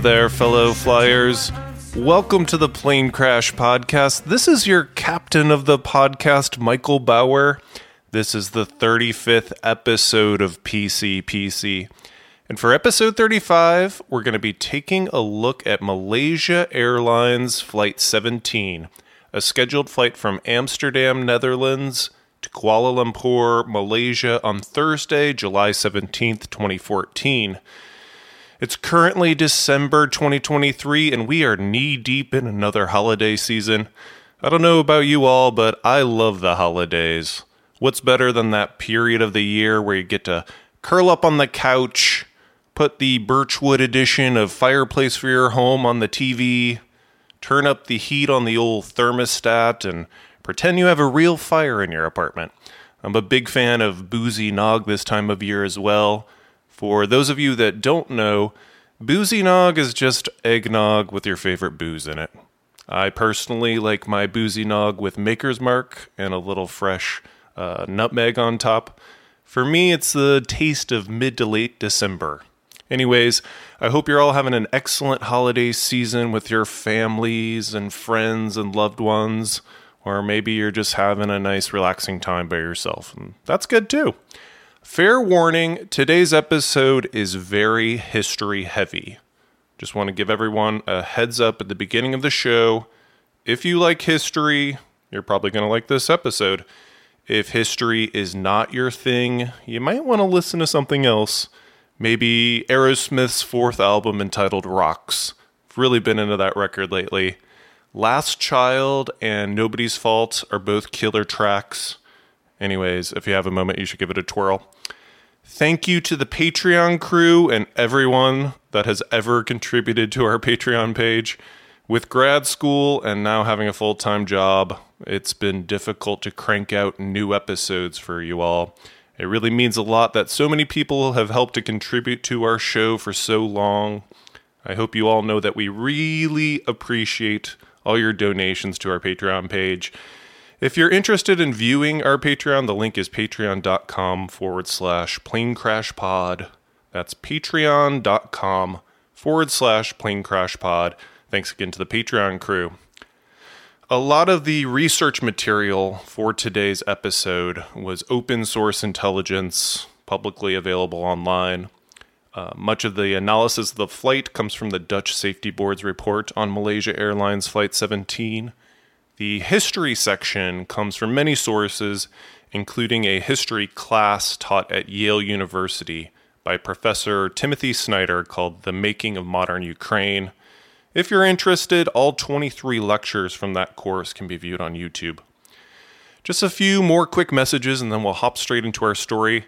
There, fellow flyers. Welcome to the Plane Crash Podcast. This is your captain of the podcast, Michael Bauer. This is the 35th episode of PCPC. And for episode 35, we're going to be taking a look at Malaysia Airlines Flight 17, a scheduled flight from Amsterdam, Netherlands to Kuala Lumpur, Malaysia on Thursday, July 17th, 2014. It's currently December 2023, and we are knee deep in another holiday season. I don't know about you all, but I love the holidays. What's better than that period of the year where you get to curl up on the couch, put the Birchwood edition of Fireplace for Your Home on the TV, turn up the heat on the old thermostat, and pretend you have a real fire in your apartment? I'm a big fan of boozy nog this time of year as well. For those of you that don't know, boozy nog is just eggnog with your favorite booze in it. I personally like my boozy nog with Maker's Mark and a little fresh uh, nutmeg on top. For me, it's the taste of mid to late December. Anyways, I hope you're all having an excellent holiday season with your families and friends and loved ones, or maybe you're just having a nice, relaxing time by yourself. And that's good too. Fair warning today's episode is very history heavy. Just want to give everyone a heads up at the beginning of the show. If you like history, you're probably going to like this episode. If history is not your thing, you might want to listen to something else. Maybe Aerosmith's fourth album entitled Rocks. I've really been into that record lately. Last Child and Nobody's Fault are both killer tracks. Anyways, if you have a moment, you should give it a twirl. Thank you to the Patreon crew and everyone that has ever contributed to our Patreon page. With grad school and now having a full time job, it's been difficult to crank out new episodes for you all. It really means a lot that so many people have helped to contribute to our show for so long. I hope you all know that we really appreciate all your donations to our Patreon page. If you're interested in viewing our Patreon, the link is patreon.com forward slash plane crash pod. That's patreon.com forward slash plane crash pod. Thanks again to the Patreon crew. A lot of the research material for today's episode was open source intelligence, publicly available online. Uh, much of the analysis of the flight comes from the Dutch Safety Board's report on Malaysia Airlines Flight 17. The history section comes from many sources, including a history class taught at Yale University by Professor Timothy Snyder called The Making of Modern Ukraine. If you're interested, all 23 lectures from that course can be viewed on YouTube. Just a few more quick messages and then we'll hop straight into our story.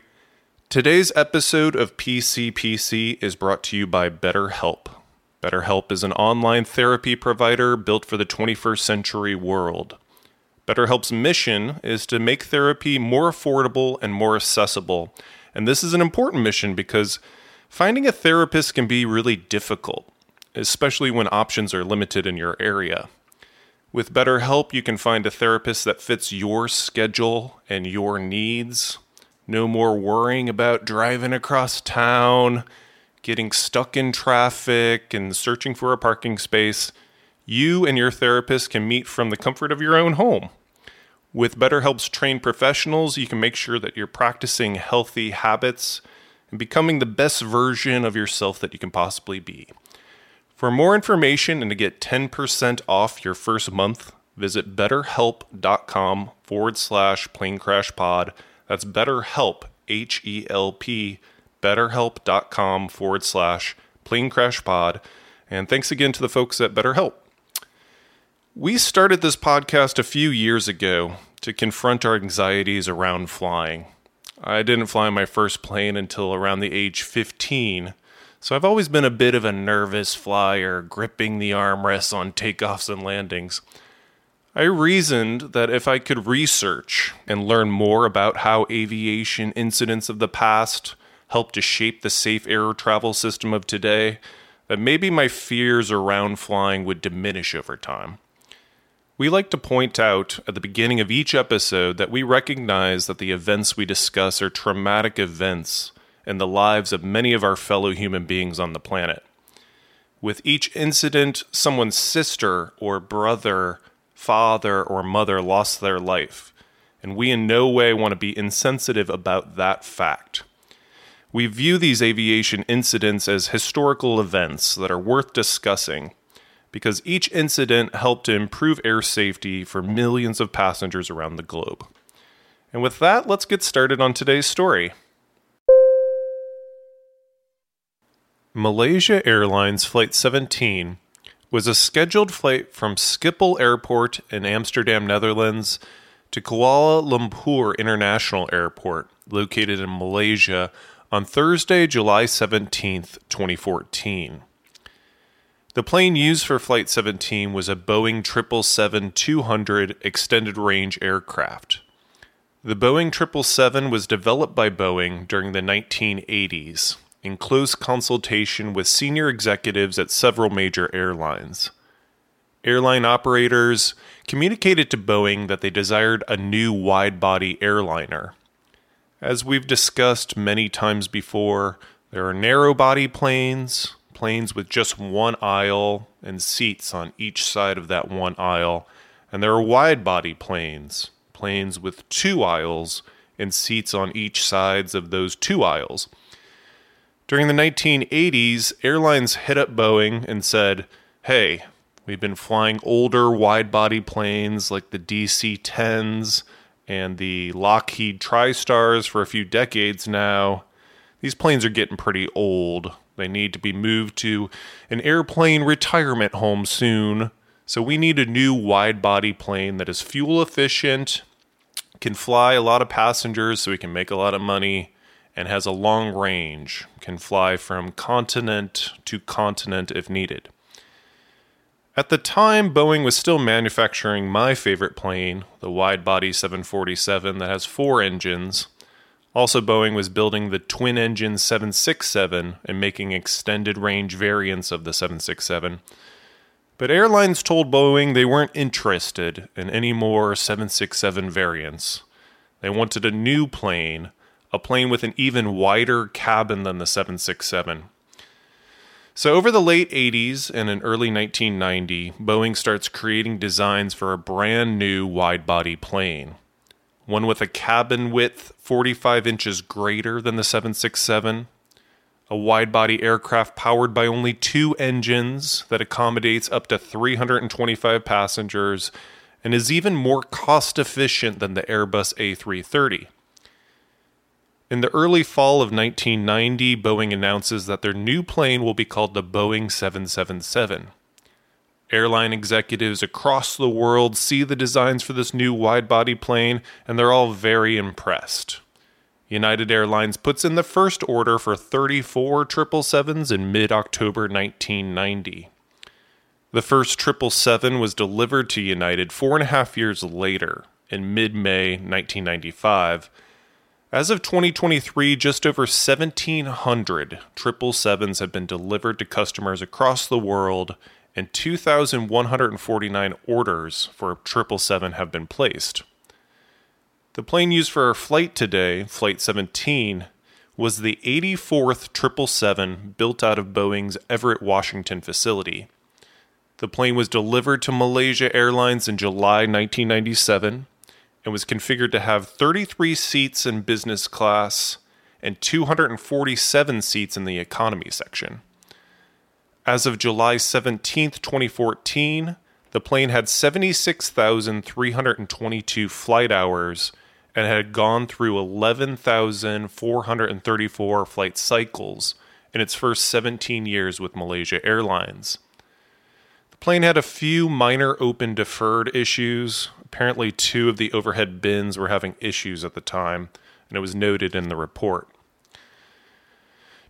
Today's episode of PCPC is brought to you by BetterHelp. BetterHelp is an online therapy provider built for the 21st century world. BetterHelp's mission is to make therapy more affordable and more accessible. And this is an important mission because finding a therapist can be really difficult, especially when options are limited in your area. With BetterHelp, you can find a therapist that fits your schedule and your needs. No more worrying about driving across town getting stuck in traffic and searching for a parking space, you and your therapist can meet from the comfort of your own home. With BetterHelp's trained professionals, you can make sure that you're practicing healthy habits and becoming the best version of yourself that you can possibly be. For more information and to get 10% off your first month, visit betterhelp.com forward slash planecrashpod. That's BetterHelp, H E L P betterhelp.com forward slash plane crash pod. And thanks again to the folks at BetterHelp. We started this podcast a few years ago to confront our anxieties around flying. I didn't fly my first plane until around the age 15, so I've always been a bit of a nervous flyer, gripping the armrests on takeoffs and landings. I reasoned that if I could research and learn more about how aviation incidents of the past helped to shape the safe air travel system of today, that maybe my fears around flying would diminish over time. We like to point out at the beginning of each episode that we recognize that the events we discuss are traumatic events in the lives of many of our fellow human beings on the planet. With each incident, someone's sister or brother, father or mother lost their life, and we in no way want to be insensitive about that fact. We view these aviation incidents as historical events that are worth discussing because each incident helped to improve air safety for millions of passengers around the globe. And with that, let's get started on today's story. Malaysia Airlines Flight 17 was a scheduled flight from Schiphol Airport in Amsterdam, Netherlands, to Kuala Lumpur International Airport, located in Malaysia, on Thursday, July 17, 2014. The plane used for Flight 17 was a Boeing 777 200 extended range aircraft. The Boeing 777 was developed by Boeing during the 1980s in close consultation with senior executives at several major airlines. Airline operators communicated to Boeing that they desired a new wide body airliner. As we've discussed many times before, there are narrow body planes, planes with just one aisle and seats on each side of that one aisle, and there are wide body planes, planes with two aisles and seats on each sides of those two aisles. During the 1980s, airlines hit up Boeing and said, Hey, we've been flying older wide body planes like the DC 10s and the Lockheed TriStars for a few decades now. These planes are getting pretty old. They need to be moved to an airplane retirement home soon. So we need a new wide body plane that is fuel efficient, can fly a lot of passengers so we can make a lot of money, and has a long range, can fly from continent to continent if needed. At the time, Boeing was still manufacturing my favorite plane, the wide body 747 that has four engines. Also, Boeing was building the twin engine 767 and making extended range variants of the 767. But airlines told Boeing they weren't interested in any more 767 variants. They wanted a new plane a plane with an even wider cabin than the 767. So, over the late 80s and in early 1990, Boeing starts creating designs for a brand new wide body plane. One with a cabin width 45 inches greater than the 767, a wide body aircraft powered by only two engines that accommodates up to 325 passengers and is even more cost efficient than the Airbus A330. In the early fall of 1990, Boeing announces that their new plane will be called the Boeing 777. Airline executives across the world see the designs for this new wide body plane and they're all very impressed. United Airlines puts in the first order for 34 777s in mid October 1990. The first 777 was delivered to United four and a half years later, in mid May 1995 as of 2023, just over 1,700 777s have been delivered to customers across the world, and 2,149 orders for 777 have been placed. The plane used for our flight today, Flight 17, was the 84th 777 built out of Boeing's Everett, Washington facility. The plane was delivered to Malaysia Airlines in July 1997 and was configured to have 33 seats in business class and 247 seats in the economy section. As of July 17, 2014, the plane had 76,322 flight hours and had gone through 11,434 flight cycles in its first 17 years with Malaysia Airlines. The plane had a few minor open deferred issues, Apparently, two of the overhead bins were having issues at the time, and it was noted in the report.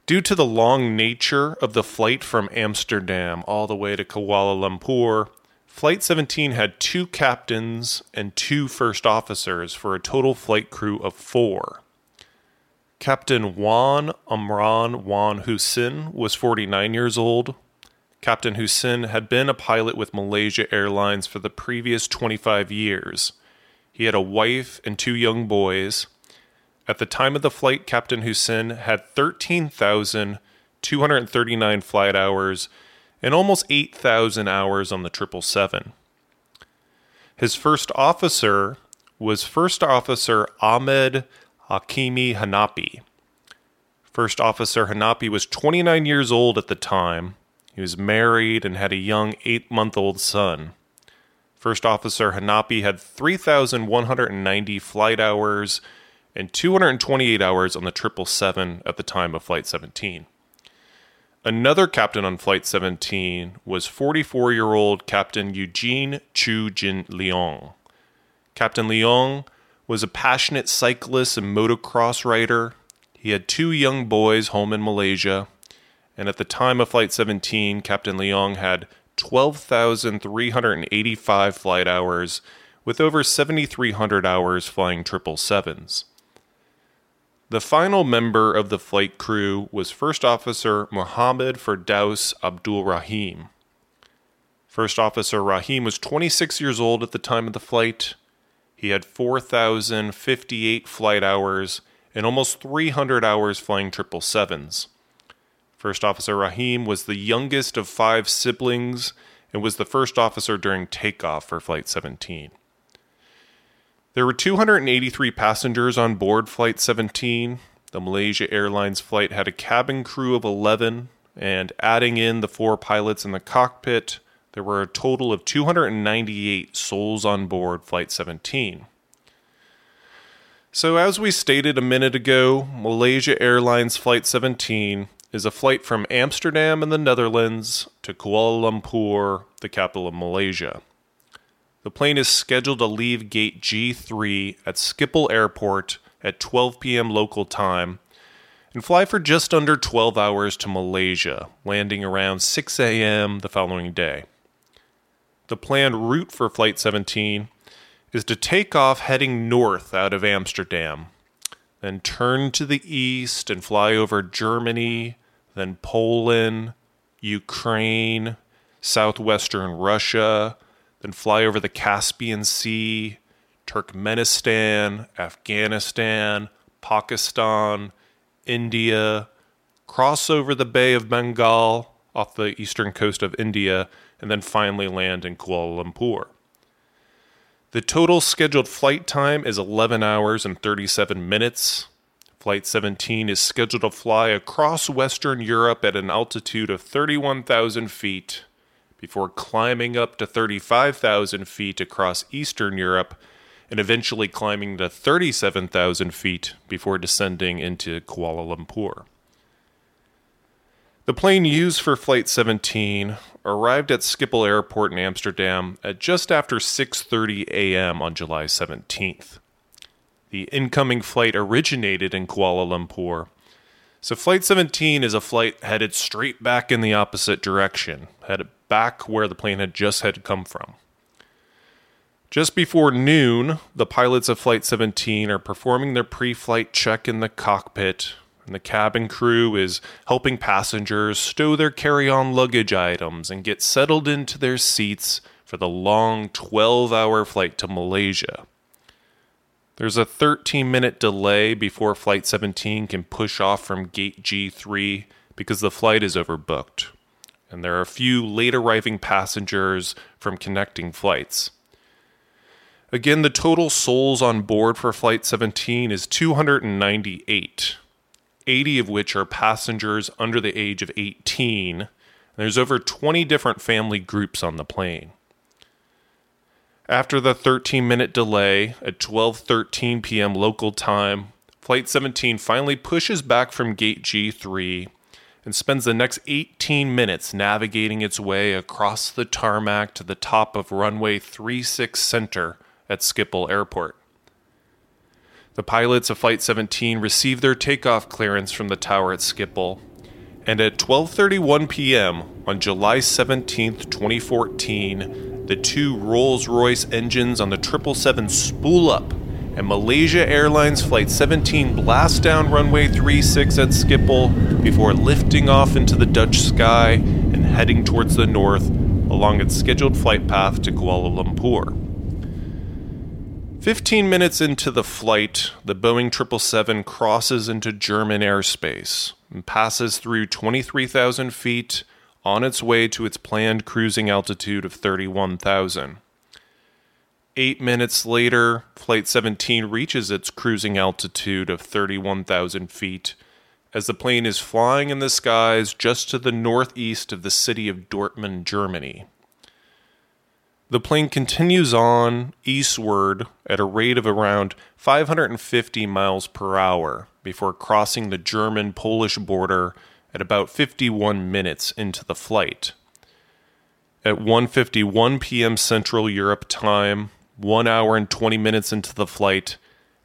Due to the long nature of the flight from Amsterdam all the way to Kuala Lumpur, Flight 17 had two captains and two first officers for a total flight crew of four. Captain Wan Amran Wan Hussein was 49 years old, Captain Hussein had been a pilot with Malaysia Airlines for the previous 25 years. He had a wife and two young boys. At the time of the flight, Captain Hussein had 13,239 flight hours and almost 8,000 hours on the 777. His first officer was First Officer Ahmed Hakimi Hanapi. First Officer Hanapi was 29 years old at the time. He was married and had a young eight month old son. First Officer Hanapi had 3,190 flight hours and 228 hours on the 777 at the time of Flight 17. Another captain on Flight 17 was 44 year old Captain Eugene Choo Jin Leong. Captain Leong was a passionate cyclist and motocross rider. He had two young boys home in Malaysia, and at the time of Flight 17, Captain Leong had 12,385 flight hours with over 7,300 hours flying 777s. The final member of the flight crew was First Officer Mohammed Firdaus Abdul Rahim. First Officer Rahim was 26 years old at the time of the flight. He had 4,058 flight hours and almost 300 hours flying 777s. First Officer Rahim was the youngest of five siblings and was the first officer during takeoff for Flight 17. There were 283 passengers on board Flight 17. The Malaysia Airlines flight had a cabin crew of 11, and adding in the four pilots in the cockpit, there were a total of 298 souls on board Flight 17. So, as we stated a minute ago, Malaysia Airlines Flight 17 is a flight from Amsterdam in the Netherlands to Kuala Lumpur, the capital of Malaysia. The plane is scheduled to leave gate G3 at Schiphol Airport at 12 p.m. local time and fly for just under 12 hours to Malaysia, landing around 6 a.m. the following day. The planned route for Flight 17 is to take off heading north out of Amsterdam, then turn to the east and fly over Germany, then Poland, Ukraine, southwestern Russia, then fly over the Caspian Sea, Turkmenistan, Afghanistan, Pakistan, India, cross over the Bay of Bengal off the eastern coast of India, and then finally land in Kuala Lumpur. The total scheduled flight time is 11 hours and 37 minutes. Flight 17 is scheduled to fly across Western Europe at an altitude of 31,000 feet before climbing up to 35,000 feet across Eastern Europe and eventually climbing to 37,000 feet before descending into Kuala Lumpur. The plane used for Flight 17 arrived at Schiphol Airport in Amsterdam at just after 6:30 a.m. on July 17th. The incoming flight originated in Kuala Lumpur. So, Flight 17 is a flight headed straight back in the opposite direction, headed back where the plane had just had come from. Just before noon, the pilots of Flight 17 are performing their pre flight check in the cockpit, and the cabin crew is helping passengers stow their carry on luggage items and get settled into their seats for the long 12 hour flight to Malaysia. There's a 13 minute delay before Flight 17 can push off from Gate G3 because the flight is overbooked. And there are a few late arriving passengers from connecting flights. Again, the total souls on board for Flight 17 is 298, 80 of which are passengers under the age of 18. And There's over 20 different family groups on the plane. After the 13 minute delay at 12:13 p.m. local time, Flight 17 finally pushes back from gate G3 and spends the next 18 minutes navigating its way across the tarmac to the top of runway 36 center at Schiphol Airport. The pilots of Flight 17 receive their takeoff clearance from the tower at Schiphol, and at 12:31 p.m. on July 17, 2014, the two Rolls Royce engines on the 777 spool up, and Malaysia Airlines Flight 17 blasts down runway 36 at Schiphol before lifting off into the Dutch sky and heading towards the north along its scheduled flight path to Kuala Lumpur. 15 minutes into the flight, the Boeing 777 crosses into German airspace and passes through 23,000 feet on its way to its planned cruising altitude of 31,000. Eight minutes later, Flight 17 reaches its cruising altitude of 31,000 feet as the plane is flying in the skies just to the northeast of the city of Dortmund, Germany. The plane continues on eastward at a rate of around 550 miles per hour before crossing the German Polish border at about 51 minutes into the flight. At 1:51 p.m. Central Europe time, 1 hour and 20 minutes into the flight,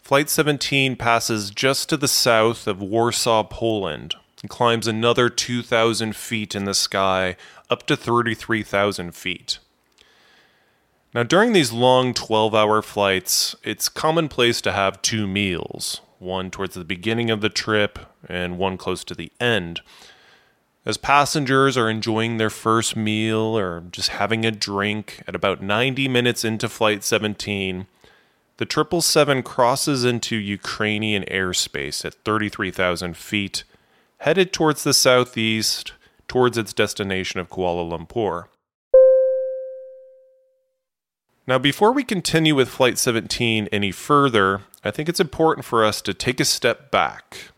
Flight 17 passes just to the south of Warsaw, Poland, and climbs another 2,000 feet in the sky up to 33,000 feet. Now, during these long 12 hour flights, it's commonplace to have two meals one towards the beginning of the trip and one close to the end. As passengers are enjoying their first meal or just having a drink at about 90 minutes into Flight 17, the 777 crosses into Ukrainian airspace at 33,000 feet, headed towards the southeast, towards its destination of Kuala Lumpur. Now, before we continue with Flight 17 any further, I think it's important for us to take a step back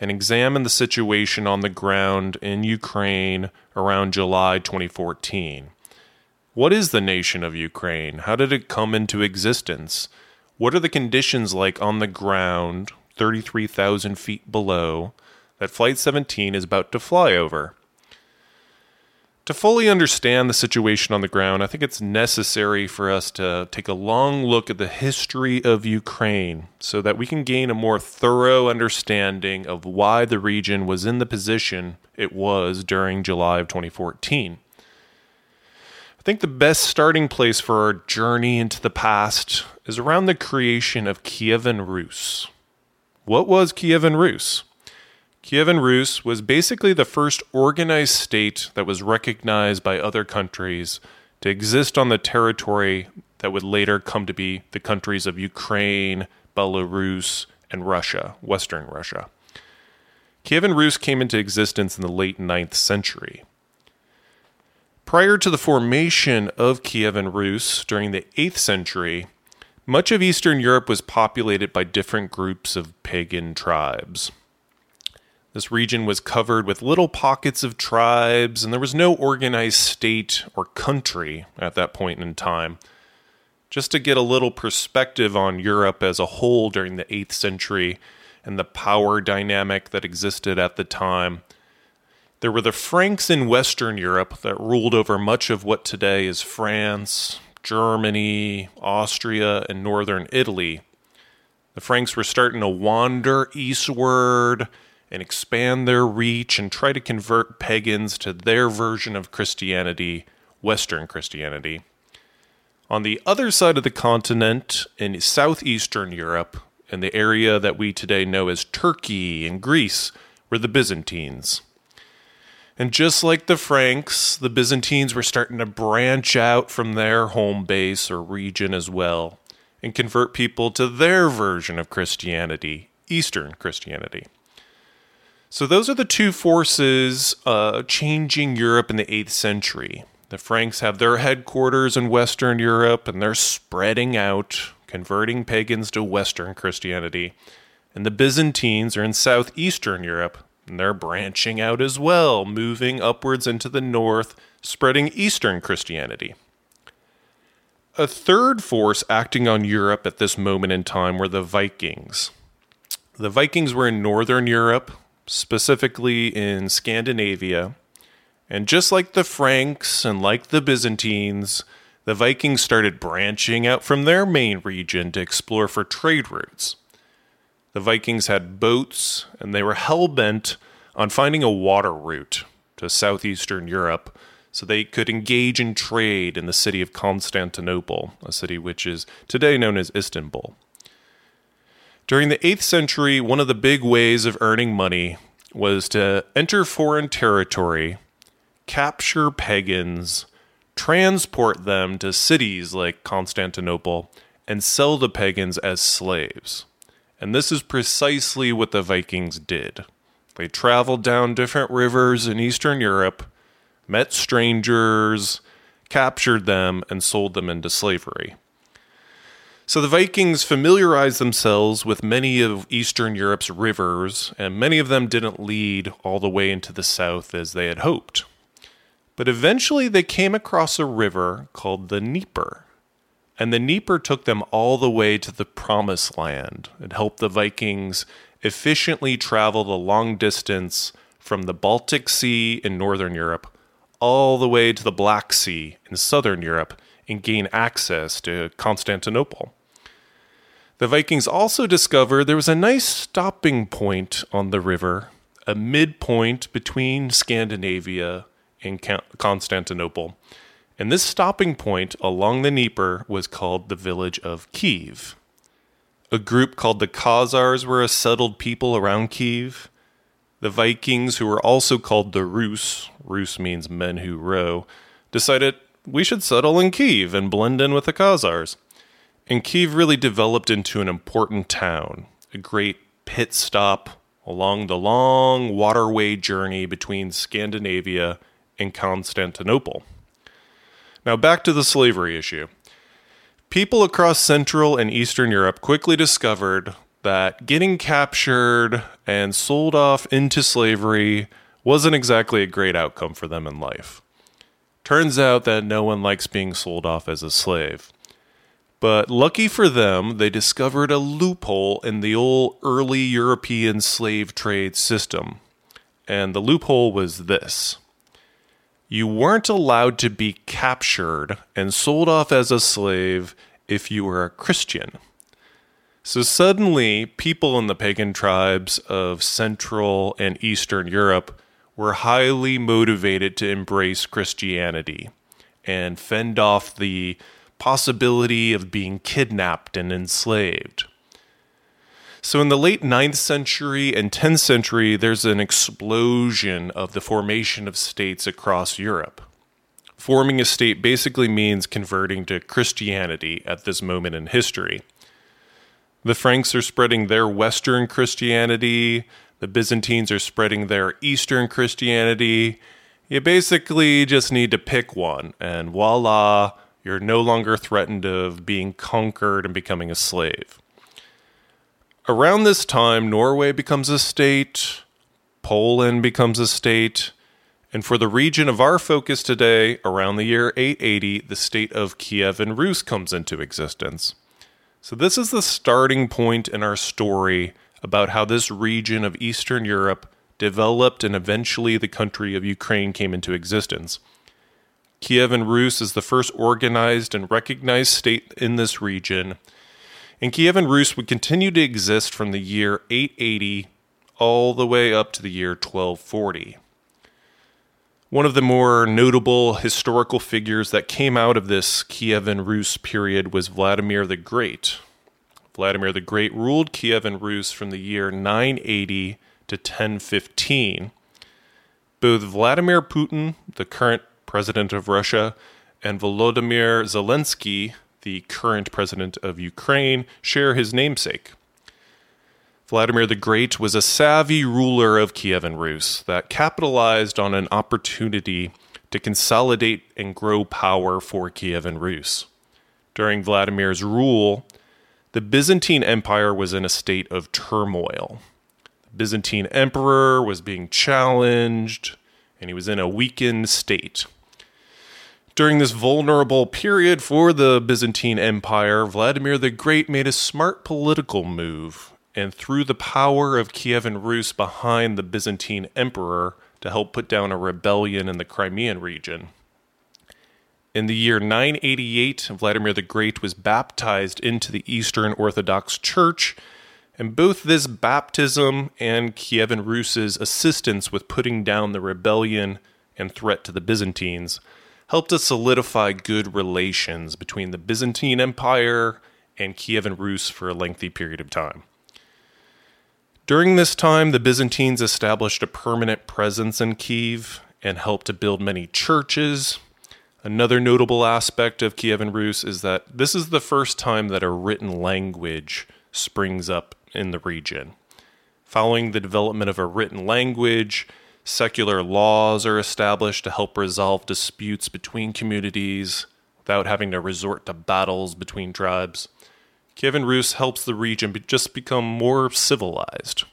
and examine the situation on the ground in Ukraine around July 2014. What is the nation of Ukraine? How did it come into existence? What are the conditions like on the ground, 33,000 feet below, that Flight 17 is about to fly over? To fully understand the situation on the ground, I think it's necessary for us to take a long look at the history of Ukraine so that we can gain a more thorough understanding of why the region was in the position it was during July of 2014. I think the best starting place for our journey into the past is around the creation of Kievan Rus. What was Kievan Rus? Kievan Rus was basically the first organized state that was recognized by other countries to exist on the territory that would later come to be the countries of Ukraine, Belarus, and Russia, Western Russia. Kievan Rus came into existence in the late 9th century. Prior to the formation of Kievan Rus during the 8th century, much of Eastern Europe was populated by different groups of pagan tribes. This region was covered with little pockets of tribes, and there was no organized state or country at that point in time. Just to get a little perspective on Europe as a whole during the 8th century and the power dynamic that existed at the time, there were the Franks in Western Europe that ruled over much of what today is France, Germany, Austria, and northern Italy. The Franks were starting to wander eastward and expand their reach and try to convert pagans to their version of Christianity, Western Christianity. On the other side of the continent, in southeastern Europe, in the area that we today know as Turkey and Greece, were the Byzantines. And just like the Franks, the Byzantines were starting to branch out from their home base or region as well and convert people to their version of Christianity, Eastern Christianity. So those are the two forces uh, changing Europe in the 8th century. The Franks have their headquarters in Western Europe and they're spreading out, converting pagans to Western Christianity. And the Byzantines are in southeastern Europe and they're branching out as well, moving upwards into the north, spreading Eastern Christianity. A third force acting on Europe at this moment in time were the Vikings. The Vikings were in northern Europe, specifically in Scandinavia. And just like the Franks and like the Byzantines, the Vikings started branching out from their main region to explore for trade routes. The Vikings had boats, and they were hell bent on finding a water route to southeastern Europe so they could engage in trade in the city of Constantinople, a city which is today known as Istanbul. During the 8th century, one of the big ways of earning money was to enter foreign territory, capture pagans, transport them to cities like Constantinople, and sell the pagans as slaves. And this is precisely what the Vikings did. They traveled down different rivers in Eastern Europe, met strangers, captured them, and sold them into slavery. So the Vikings familiarized themselves with many of Eastern Europe's rivers, and many of them didn't lead all the way into the south as they had hoped. But eventually they came across a river called the Dnieper. And the Dnieper took them all the way to the Promised Land and helped the Vikings efficiently travel the long distance from the Baltic Sea in northern Europe all the way to the Black Sea in southern Europe and gain access to Constantinople. The Vikings also discovered there was a nice stopping point on the river, a midpoint between Scandinavia and Constantinople. And this stopping point along the Dnieper was called the village of Kiev. A group called the Khazars were a settled people around Kiev. The Vikings, who were also called the Rus, Rus means men who row, decided we should settle in Kiev and blend in with the Khazars. And Kiev really developed into an important town, a great pit stop along the long waterway journey between Scandinavia and Constantinople. Now, back to the slavery issue. People across Central and Eastern Europe quickly discovered that getting captured and sold off into slavery wasn't exactly a great outcome for them in life. Turns out that no one likes being sold off as a slave. But lucky for them, they discovered a loophole in the old early European slave trade system. And the loophole was this you weren't allowed to be captured and sold off as a slave if you were a Christian. So suddenly, people in the pagan tribes of Central and Eastern Europe were highly motivated to embrace Christianity and fend off the possibility of being kidnapped and enslaved. So, in the late 9th century and 10th century, there's an explosion of the formation of states across Europe. Forming a state basically means converting to Christianity at this moment in history. The Franks are spreading their Western Christianity, the Byzantines are spreading their Eastern Christianity. You basically just need to pick one, and voila, you're no longer threatened of being conquered and becoming a slave. Around this time, Norway becomes a state, Poland becomes a state, and for the region of our focus today, around the year 880, the state of Kievan Rus comes into existence. So, this is the starting point in our story about how this region of Eastern Europe developed and eventually the country of Ukraine came into existence. Kievan Rus is the first organized and recognized state in this region and Kievan Rus would continue to exist from the year 880 all the way up to the year 1240. One of the more notable historical figures that came out of this Kievan Rus period was Vladimir the Great. Vladimir the Great ruled Kievan Rus from the year 980 to 1015. Both Vladimir Putin, the current president of Russia, and Volodymyr Zelensky, the current president of Ukraine, share his namesake. Vladimir the Great was a savvy ruler of Kievan Rus that capitalized on an opportunity to consolidate and grow power for Kievan Rus. During Vladimir's rule, the Byzantine Empire was in a state of turmoil. The Byzantine emperor was being challenged, and he was in a weakened state. During this vulnerable period for the Byzantine Empire, Vladimir the Great made a smart political move and threw the power of Kievan Rus behind the Byzantine emperor to help put down a rebellion in the Crimean region. In the year 988, Vladimir the Great was baptized into the Eastern Orthodox Church, and both this baptism and Kievan Rus's assistance with putting down the rebellion and threat to the Byzantines helped to solidify good relations between the Byzantine Empire and Kievan Rus for a lengthy period of time. During this time, the Byzantines established a permanent presence in Kiev and helped to build many churches. Another notable aspect of Kievan Rus is that this is the first time that a written language springs up in the region. Following the development of a written language, Secular laws are established to help resolve disputes between communities without having to resort to battles between tribes. Kievan Rus helps the region be- just become more civilized.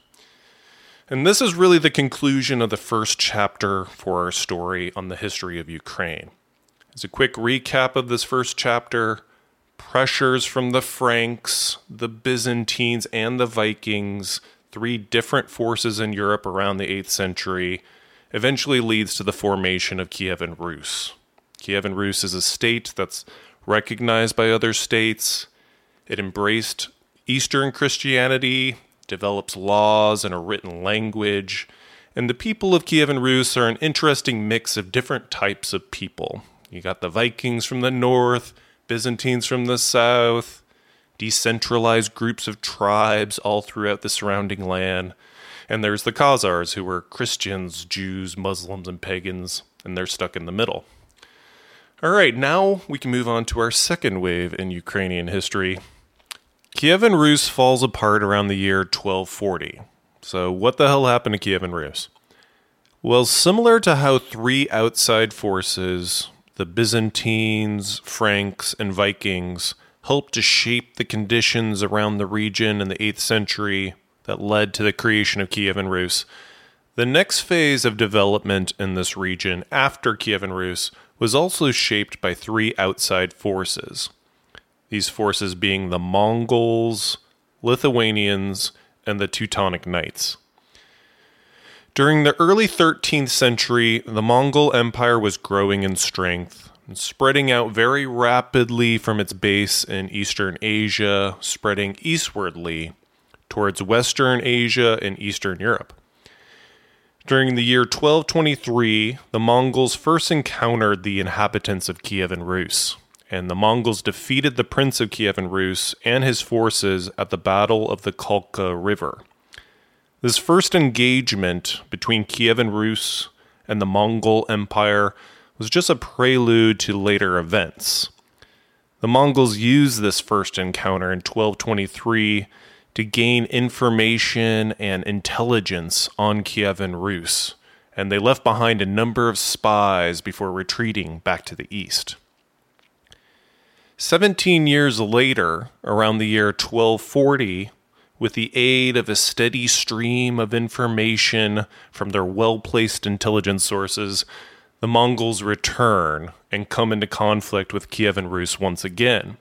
And this is really the conclusion of the first chapter for our story on the history of Ukraine. As a quick recap of this first chapter, pressures from the Franks, the Byzantines, and the Vikings, three different forces in Europe around the 8th century, eventually leads to the formation of Kievan Rus. Kievan Rus is a state that's recognized by other states. It embraced Eastern Christianity, develops laws and a written language, and the people of Kievan Rus are an interesting mix of different types of people. You got the Vikings from the north, Byzantines from the south, decentralized groups of tribes all throughout the surrounding land. And there's the Khazars, who were Christians, Jews, Muslims, and pagans, and they're stuck in the middle. All right, now we can move on to our second wave in Ukrainian history. Kievan Rus falls apart around the year 1240. So, what the hell happened to Kievan Rus? Well, similar to how three outside forces the Byzantines, Franks, and Vikings helped to shape the conditions around the region in the 8th century that led to the creation of Kievan Rus. The next phase of development in this region after Kievan Rus was also shaped by three outside forces. These forces being the Mongols, Lithuanians, and the Teutonic Knights. During the early 13th century, the Mongol Empire was growing in strength, and spreading out very rapidly from its base in Eastern Asia, spreading eastwardly towards Western Asia and Eastern Europe. During the year 1223, the Mongols first encountered the inhabitants of Kievan Rus, and the Mongols defeated the Prince of Kievan Rus and his forces at the Battle of the Kalka River. This first engagement between Kievan Rus and the Mongol Empire was just a prelude to later events. The Mongols used this first encounter in 1223 to gain information and intelligence on Kievan Rus, and they left behind a number of spies before retreating back to the east. Seventeen years later, around the year 1240, with the aid of a steady stream of information from their well placed intelligence sources, the Mongols return and come into conflict with Kievan Rus once again.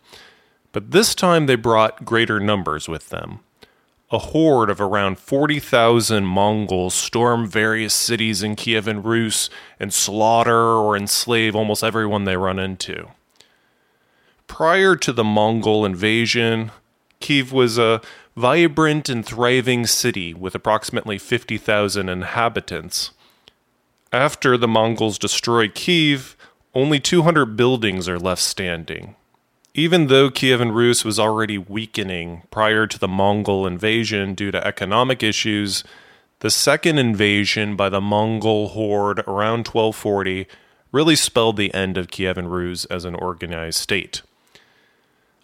But this time they brought greater numbers with them. A horde of around 40,000 Mongols storm various cities in Kievan Rus and slaughter or enslave almost everyone they run into. Prior to the Mongol invasion, Kiev was a vibrant and thriving city with approximately 50,000 inhabitants. After the Mongols destroy Kiev, only 200 buildings are left standing. Even though Kievan Rus was already weakening prior to the Mongol invasion due to economic issues, the second invasion by the Mongol horde around 1240 really spelled the end of Kievan Rus as an organized state.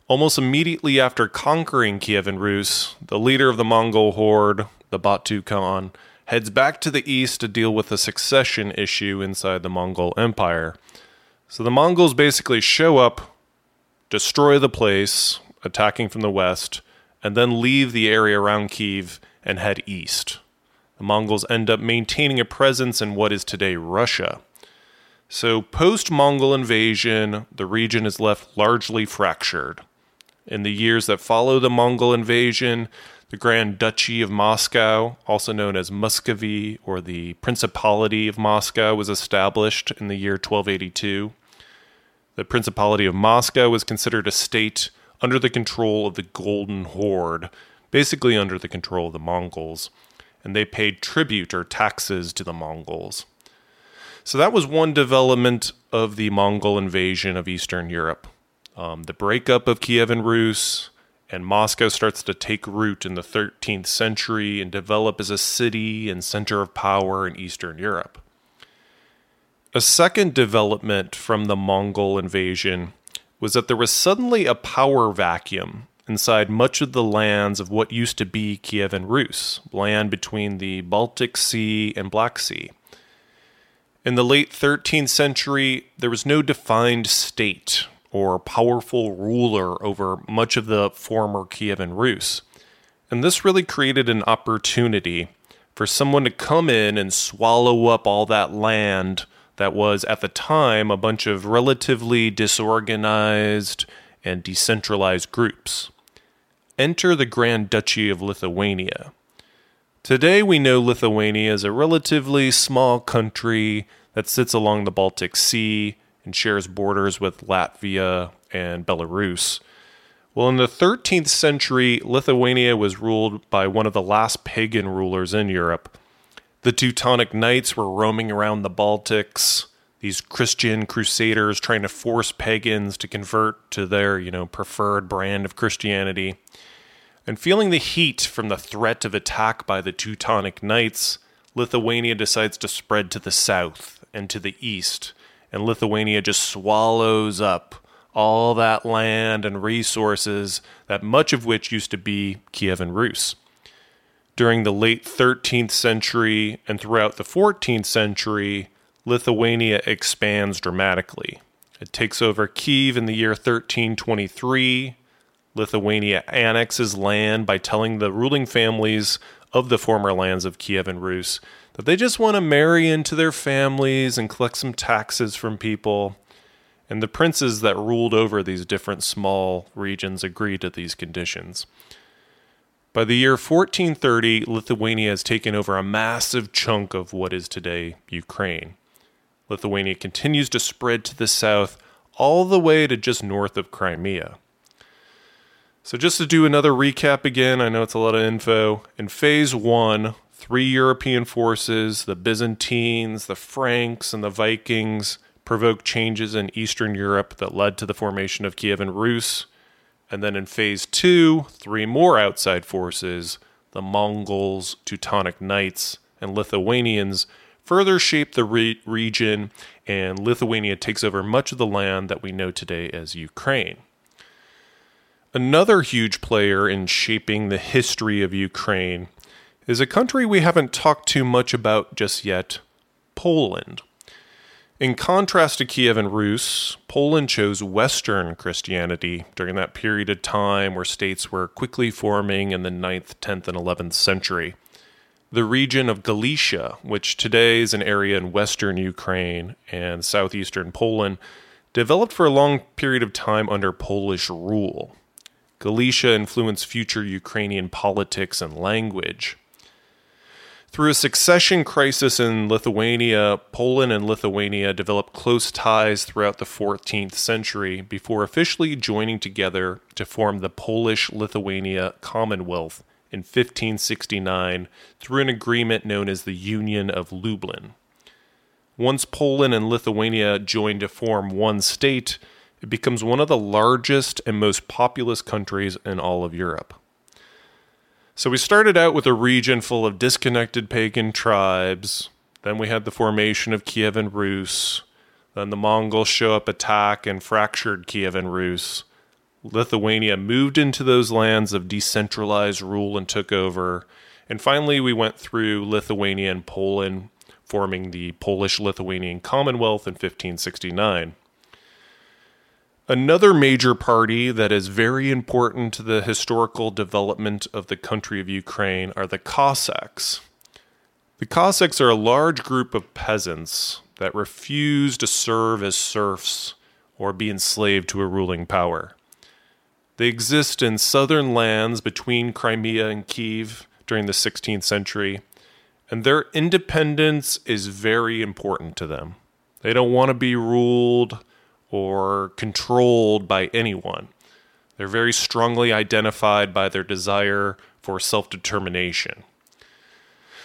Almost immediately after conquering Kievan Rus, the leader of the Mongol horde, the Batu Khan, heads back to the east to deal with a succession issue inside the Mongol Empire. So the Mongols basically show up, destroy the place, attacking from the west, and then leave the area around Kiev and head east. The Mongols end up maintaining a presence in what is today Russia. So, post Mongol invasion, the region is left largely fractured. In the years that follow the Mongol invasion, the Grand Duchy of Moscow, also known as Muscovy or the Principality of Moscow, was established in the year 1282. The Principality of Moscow was considered a state under the control of the Golden Horde, basically under the control of the Mongols, and they paid tribute or taxes to the Mongols. So that was one development of the Mongol invasion of Eastern Europe. Um, the breakup of Kievan Rus and Moscow starts to take root in the 13th century and develop as a city and center of power in Eastern Europe. A second development from the Mongol invasion was that there was suddenly a power vacuum inside much of the lands of what used to be Kievan Rus, land between the Baltic Sea and Black Sea. In the late 13th century, there was no defined state or powerful ruler over much of the former Kievan Rus. And this really created an opportunity for someone to come in and swallow up all that land that was, at the time, a bunch of relatively disorganized and decentralized groups. Enter the Grand Duchy of Lithuania. Today, we know Lithuania is a relatively small country that sits along the Baltic Sea and shares borders with Latvia and Belarus. Well, in the 13th century, Lithuania was ruled by one of the last pagan rulers in Europe. The Teutonic Knights were roaming around the Baltics, these Christian crusaders trying to force pagans to convert to their, you know, preferred brand of Christianity. And feeling the heat from the threat of attack by the Teutonic Knights, Lithuania decides to spread to the south and to the east, and Lithuania just swallows up all that land and resources that much of which used to be Kievan Rus. During the late 13th century and throughout the 14th century, Lithuania expands dramatically. It takes over Kiev in the year 1323. Lithuania annexes land by telling the ruling families of the former lands of Kievan Rus that they just want to marry into their families and collect some taxes from people. And the princes that ruled over these different small regions agreed to these conditions. By the year 1430, Lithuania has taken over a massive chunk of what is today Ukraine. Lithuania continues to spread to the south all the way to just north of Crimea. So, just to do another recap again, I know it's a lot of info. In phase one, three European forces, the Byzantines, the Franks, and the Vikings, provoked changes in Eastern Europe that led to the formation of Kievan Rus. And then in phase two, three more outside forces, the Mongols, Teutonic Knights, and Lithuanians, further shape the re- region, and Lithuania takes over much of the land that we know today as Ukraine. Another huge player in shaping the history of Ukraine is a country we haven't talked too much about just yet Poland. In contrast to Kievan Rus, Poland chose Western Christianity during that period of time where states were quickly forming in the 9th, 10th, and 11th century the region of Galicia, which today is an area in western Ukraine and southeastern Poland, developed for a long period of time under Polish rule. Galicia influenced future Ukrainian politics and language. Through a succession crisis in Lithuania, Poland and Lithuania developed close ties throughout the 14th century before officially joining together to form the Polish Lithuania Commonwealth in 1569 through an agreement known as the Union of Lublin. Once Poland and Lithuania join to form one state, it becomes one of the largest and most populous countries in all of Europe. So we started out with a region full of disconnected pagan tribes. Then we had the formation of Kievan Rus. Then the Mongols show up, attack, and fractured Kievan Rus. Lithuania moved into those lands of decentralized rule and took over. And finally, we went through Lithuania and Poland, forming the Polish Lithuanian Commonwealth in 1569. Another major party that is very important to the historical development of the country of Ukraine are the Cossacks. The Cossacks are a large group of peasants that refuse to serve as serfs or be enslaved to a ruling power. They exist in southern lands between Crimea and Kiev during the 16th century, and their independence is very important to them. They don't want to be ruled or controlled by anyone. They're very strongly identified by their desire for self determination.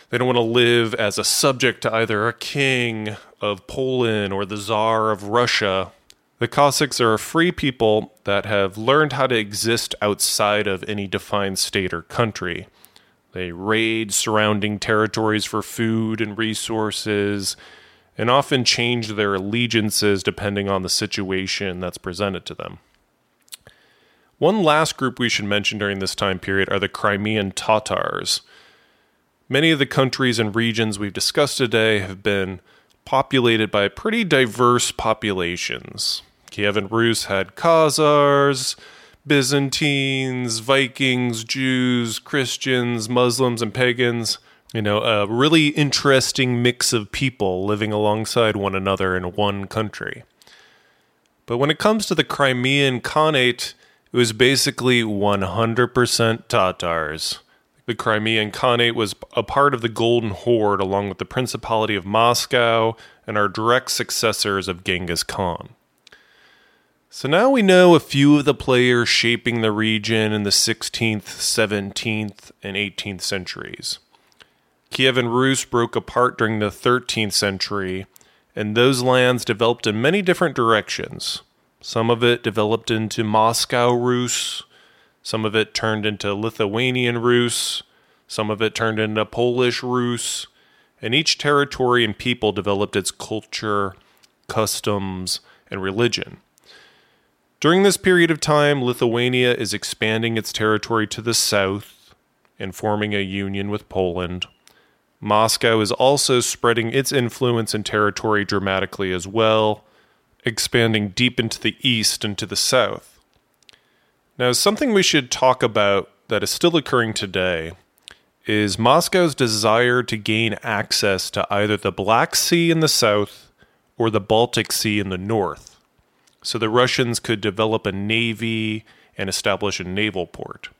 They don't want to live as a subject to either a king of Poland or the Tsar of Russia the Cossacks are a free people that have learned how to exist outside of any defined state or country. They raid surrounding territories for food and resources, and often change their allegiances depending on the situation that's presented to them. One last group we should mention during this time period are the Crimean Tatars. Many of the countries and regions we've discussed today have been populated by pretty diverse populations. Kievan Rus had Khazars, Byzantines, Vikings, Jews, Christians, Muslims, and pagans. You know, a really interesting mix of people living alongside one another in one country. But when it comes to the Crimean Khanate, it was basically 100% Tatars. The Crimean Khanate was a part of the Golden Horde along with the Principality of Moscow and are direct successors of Genghis Khan. So now we know a few of the players shaping the region in the 16th, 17th, and 18th centuries. Kievan Rus broke apart during the 13th century, and those lands developed in many different directions. Some of it developed into Moscow Rus, some of it turned into Lithuanian Rus, some of it turned into Polish Rus, and each territory and people developed its culture, customs, and religion. During this period of time, Lithuania is expanding its territory to the south and forming a union with Poland. Moscow is also spreading its influence and territory dramatically as well, expanding deep into the east and to the south. Now, something we should talk about that is still occurring today is Moscow's desire to gain access to either the Black Sea in the south or the Baltic Sea in the north so the Russians could develop a navy and establish a naval port.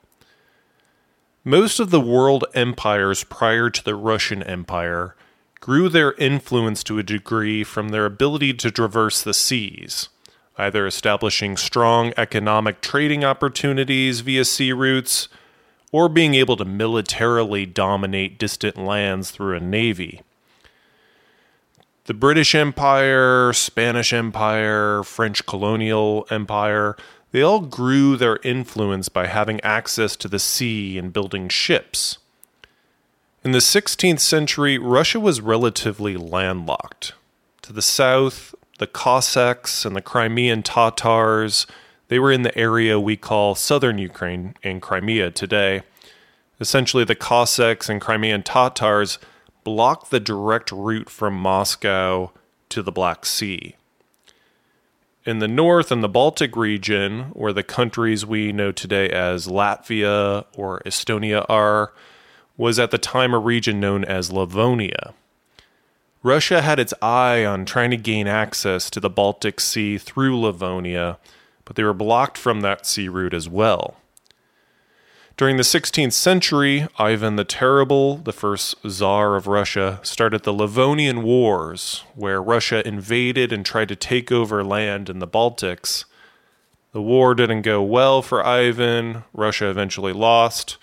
Most of the world empires prior to the Russian Empire grew their influence to a degree from their ability to traverse the seas, either establishing strong economic trading opportunities via sea routes or being able to militarily dominate distant lands through a navy. The British Empire, Spanish Empire, French colonial empire, they all grew their influence by having access to the sea and building ships. In the 16th century, Russia was relatively landlocked. To the south, the Cossacks and the Crimean Tatars, they were in the area we call southern Ukraine and Crimea today. Essentially, the Cossacks and Crimean Tatars blocked the direct route from Moscow to the Black Sea. In the north and the Baltic region, where the countries we know today as Latvia or Estonia are, was at the time a region known as Livonia. Russia had its eye on trying to gain access to the Baltic Sea through Livonia, but they were blocked from that sea route as well. During the 16th century, Ivan the Terrible, the first Tsar of Russia, started the Livonian Wars, where Russia invaded and tried to take over land in the Baltics. The war didn't go well for Ivan, Russia eventually lost.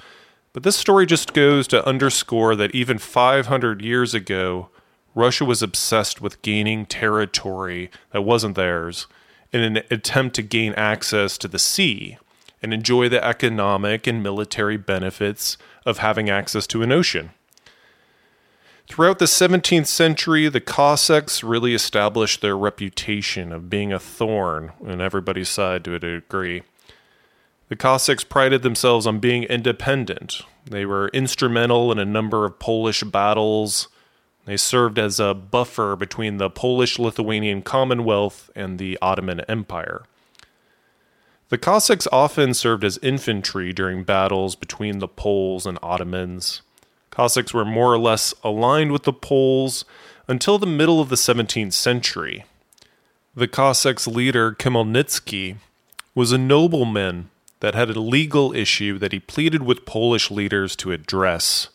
But this story just goes to underscore that even 500 years ago, Russia was obsessed with gaining territory that wasn't theirs in an attempt to gain access to the sea and enjoy the economic and military benefits of having access to an ocean. Throughout the 17th century, the Cossacks really established their reputation of being a thorn on everybody's side to a degree. The Cossacks prided themselves on being independent. They were instrumental in a number of Polish battles. They served as a buffer between the Polish Lithuanian Commonwealth and the Ottoman Empire. The Cossacks often served as infantry during battles between the Poles and Ottomans. Cossacks were more or less aligned with the Poles until the middle of the 17th century. The Cossacks' leader, Khmelnytsky, was a nobleman that had a legal issue that he pleaded with Polish leaders to address.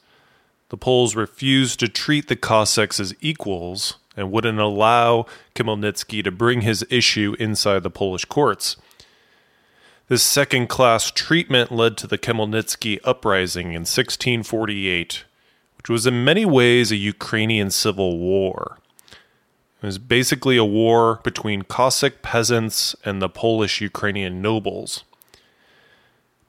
The Poles refused to treat the Cossacks as equals and wouldn't allow Khmelnytsky to bring his issue inside the Polish courts. This second class treatment led to the Khmelnytsky uprising in 1648, which was in many ways a Ukrainian civil war. It was basically a war between Cossack peasants and the Polish Ukrainian nobles.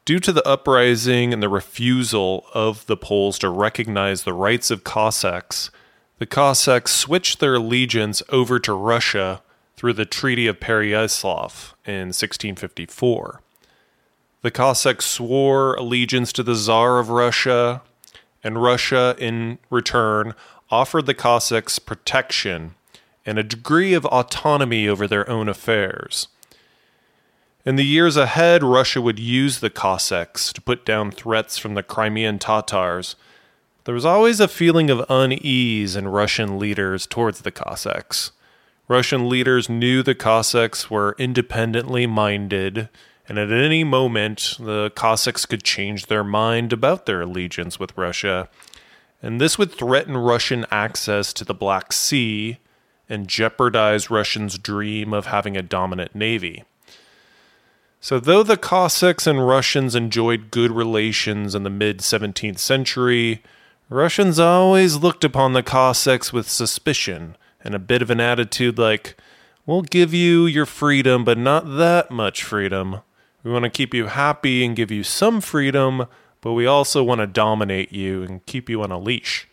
Due to the uprising and the refusal of the Poles to recognize the rights of Cossacks, the Cossacks switched their allegiance over to Russia through the Treaty of Pereyaslav in 1654. The Cossacks swore allegiance to the Tsar of Russia, and Russia, in return, offered the Cossacks protection and a degree of autonomy over their own affairs. In the years ahead, Russia would use the Cossacks to put down threats from the Crimean Tatars. There was always a feeling of unease in Russian leaders towards the Cossacks. Russian leaders knew the Cossacks were independently minded, and at any moment, the Cossacks could change their mind about their allegiance with Russia. And this would threaten Russian access to the Black Sea and jeopardize Russians' dream of having a dominant navy. So, though the Cossacks and Russians enjoyed good relations in the mid 17th century, Russians always looked upon the Cossacks with suspicion and a bit of an attitude like, we'll give you your freedom, but not that much freedom. We want to keep you happy and give you some freedom, but we also want to dominate you and keep you on a leash.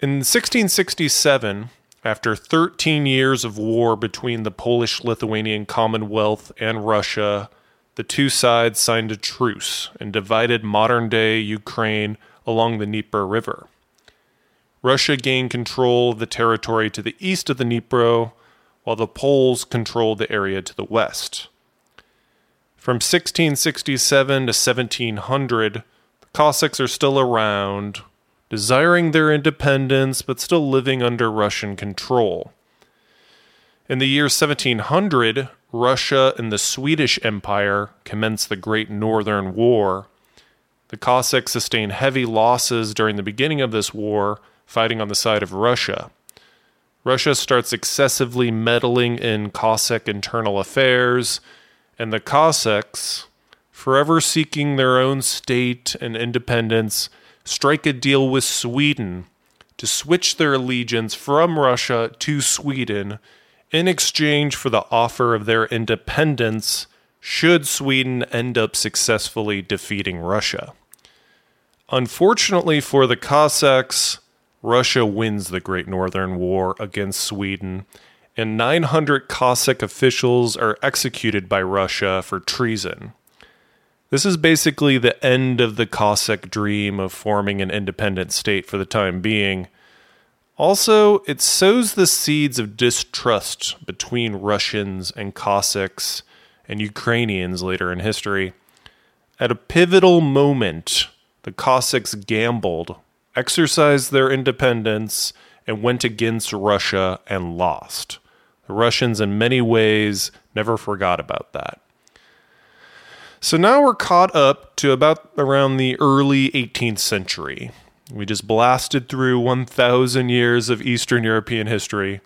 In 1667, after 13 years of war between the Polish Lithuanian Commonwealth and Russia, the two sides signed a truce and divided modern day Ukraine along the Dnieper River. Russia gained control of the territory to the east of the Dnieper, while the Poles controlled the area to the west. From 1667 to 1700, the Cossacks are still around, desiring their independence but still living under Russian control. In the year 1700, Russia and the Swedish Empire commence the Great Northern War. The Cossacks sustain heavy losses during the beginning of this war, fighting on the side of Russia. Russia starts excessively meddling in Cossack internal affairs, and the Cossacks, forever seeking their own state and independence, strike a deal with Sweden to switch their allegiance from Russia to Sweden in exchange for the offer of their independence should Sweden end up successfully defeating Russia. Unfortunately for the Cossacks, Russia wins the Great Northern War against Sweden, and 900 Cossack officials are executed by Russia for treason. This is basically the end of the Cossack dream of forming an independent state for the time being. Also, it sows the seeds of distrust between Russians and Cossacks and Ukrainians later in history. At a pivotal moment, the Cossacks gambled, exercised their independence, and went against Russia and lost. The Russians, in many ways, never forgot about that. So now we're caught up to about around the early 18th century. We just blasted through 1,000 years of Eastern European history.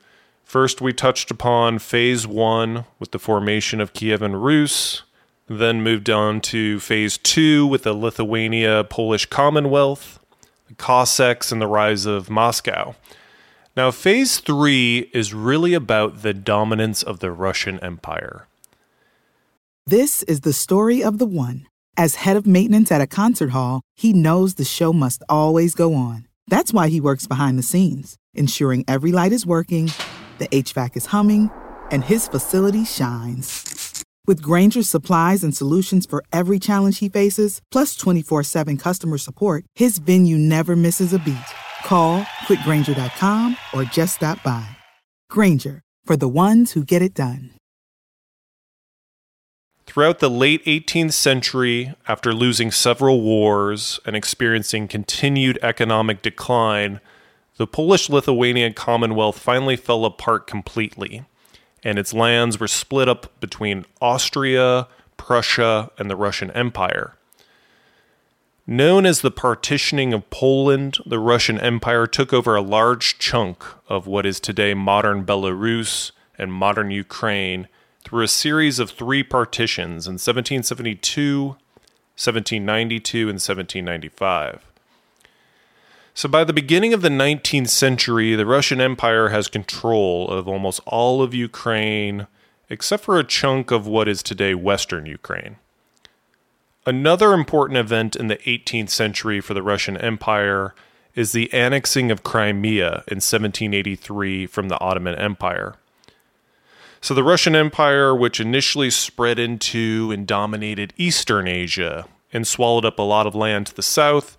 First, we touched upon phase one with the formation of Kievan Rus, then moved on to phase two with the Lithuania Polish Commonwealth, the Cossacks, and the rise of Moscow. Now, phase three is really about the dominance of the Russian Empire. This is the story of the one. As head of maintenance at a concert hall, he knows the show must always go on. That's why he works behind the scenes, ensuring every light is working, the HVAC is humming, and his facility shines. With Grainger's supplies and solutions for every challenge he faces, plus 24 7 customer support, his venue never misses a beat. Call clickgrainger.com or just stop by. Grainger for the ones who get it done. Throughout the late 18th century, after losing several wars and experiencing continued economic decline, the Polish Lithuanian Commonwealth finally fell apart completely, and its lands were split up between Austria, Prussia, and the Russian Empire. Known as the partitioning of Poland, the Russian Empire took over a large chunk of what is today modern Belarus and modern Ukraine through a series of three partitions in 1772, 1792, and 1795. So, by the beginning of the 19th century, the Russian Empire has control of almost all of Ukraine, except for a chunk of what is today Western Ukraine. Another important event in the 18th century for the Russian Empire is the annexing of Crimea in 1783 from the Ottoman Empire. So the Russian Empire, which initially spread into and dominated Eastern Asia and swallowed up a lot of land to the south,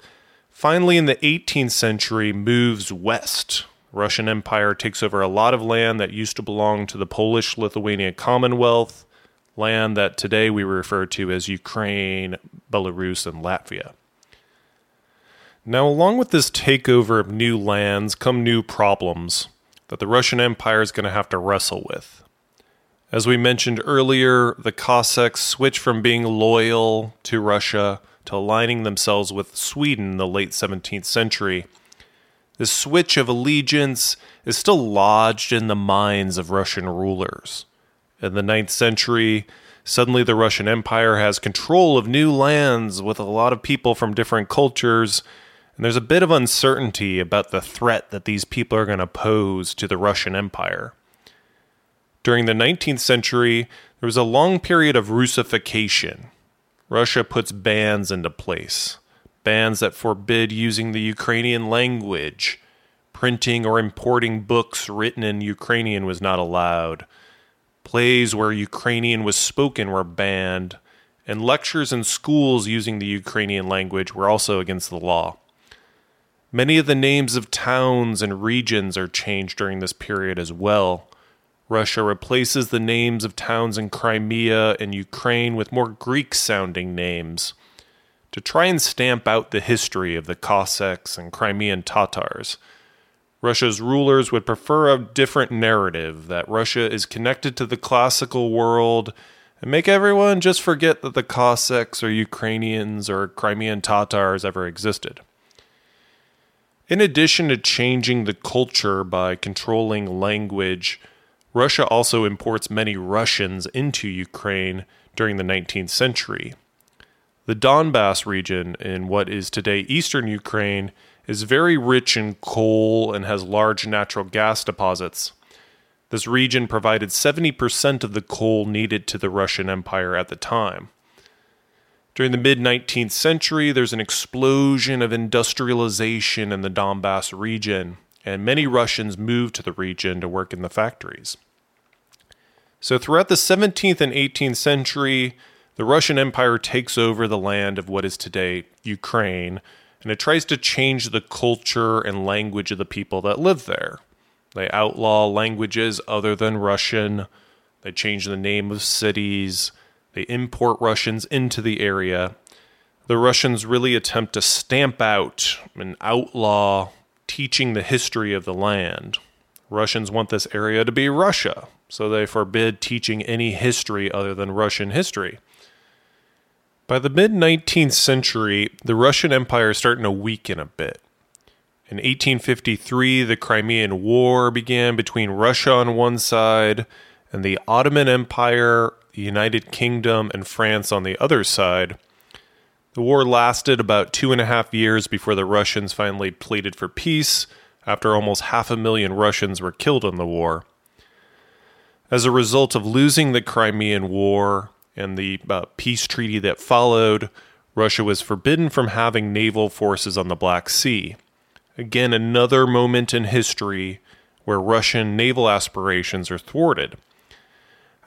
finally in the 18th century moves west Russian Empire takes over a lot of land that used to belong to the Polish Lithuania Commonwealth, land that today we refer to as Ukraine, Belarus, and Latvia. Now, along with this takeover of new lands come new problems that the Russian Empire is going to have to wrestle with. As we mentioned earlier, the Cossacks switched from being loyal to Russia to aligning themselves with Sweden in the late 17th century. This switch of allegiance is still lodged in the minds of Russian rulers. In the 9th century, suddenly the Russian Empire has control of new lands with a lot of people from different cultures, and there's a bit of uncertainty about the threat that these people are going to pose to the Russian Empire. During the 19th century, there was a long period of Russification. Russia puts bans into place bans that forbid using the Ukrainian language. Printing or importing books written in Ukrainian was not allowed. Plays where Ukrainian was spoken were banned, and lectures in schools using the Ukrainian language were also against the law. Many of the names of towns and regions are changed during this period as well. Russia replaces the names of towns in Crimea and Ukraine with more Greek sounding names to try and stamp out the history of the Cossacks and Crimean Tatars. Russia's rulers would prefer a different narrative that Russia is connected to the classical world and make everyone just forget that the Cossacks or Ukrainians or Crimean Tatars ever existed. In addition to changing the culture by controlling language, Russia also imports many Russians into Ukraine during the 19th century. The Donbass region in what is today eastern Ukraine is very rich in coal and has large natural gas deposits. This region provided 70% of the coal needed to the Russian Empire at the time. During the mid 19th century, there's an explosion of industrialization in the Donbass region, and many Russians moved to the region to work in the factories. So, throughout the 17th and 18th century, the Russian Empire takes over the land of what is today Ukraine, and it tries to change the culture and language of the people that live there. They outlaw languages other than Russian, they change the name of cities, they import Russians into the area. The Russians really attempt to stamp out and outlaw teaching the history of the land. Russians want this area to be Russia, so they forbid teaching any history other than Russian history. By the mid 19th century, the Russian Empire is starting to weaken a bit. In 1853, the Crimean War began between Russia on one side and the Ottoman Empire, the United Kingdom, and France on the other side. The war lasted about two and a half years before the Russians finally pleaded for peace after almost half a million Russians were killed in the war. As a result of losing the Crimean War and the uh, peace treaty that followed, Russia was forbidden from having naval forces on the Black Sea. Again, another moment in history where Russian naval aspirations are thwarted.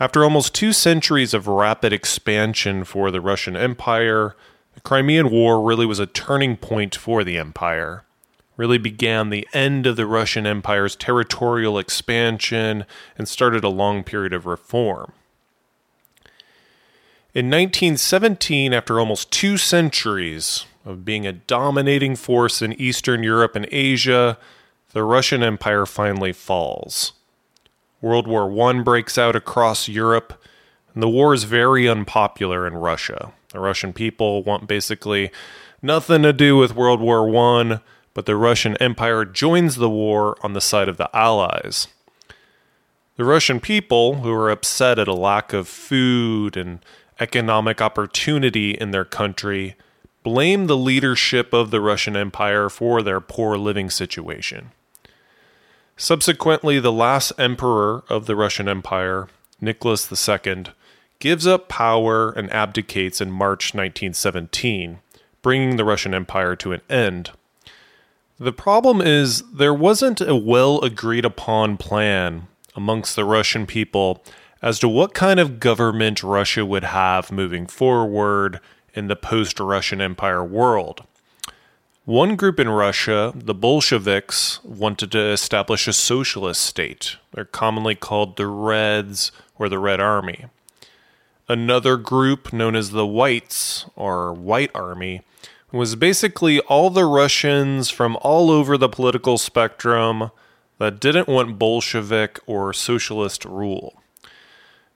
After almost two centuries of rapid expansion for the Russian Empire, the Crimean War really was a turning point for the empire really began the end of the Russian Empire's territorial expansion and started a long period of reform. In 1917, after almost two centuries of being a dominating force in Eastern Europe and Asia, the Russian Empire finally falls. World War I breaks out across Europe, and the war is very unpopular in Russia. The Russian people want basically nothing to do with World War I but the Russian Empire joins the war on the side of the Allies. The Russian people, who are upset at a lack of food and economic opportunity in their country, blame the leadership of the Russian Empire for their poor living situation. Subsequently, the last emperor of the Russian Empire, Nicholas II, gives up power and abdicates in March 1917, bringing the Russian Empire to an end. The problem is there wasn't a well agreed upon plan amongst the Russian people as to what kind of government Russia would have moving forward in the post Russian Empire world. One group in Russia, the Bolsheviks, wanted to establish a socialist state. They're commonly called the Reds or the Red Army. Another group, known as the Whites or White Army, was basically all the Russians from all over the political spectrum that didn't want Bolshevik or socialist rule.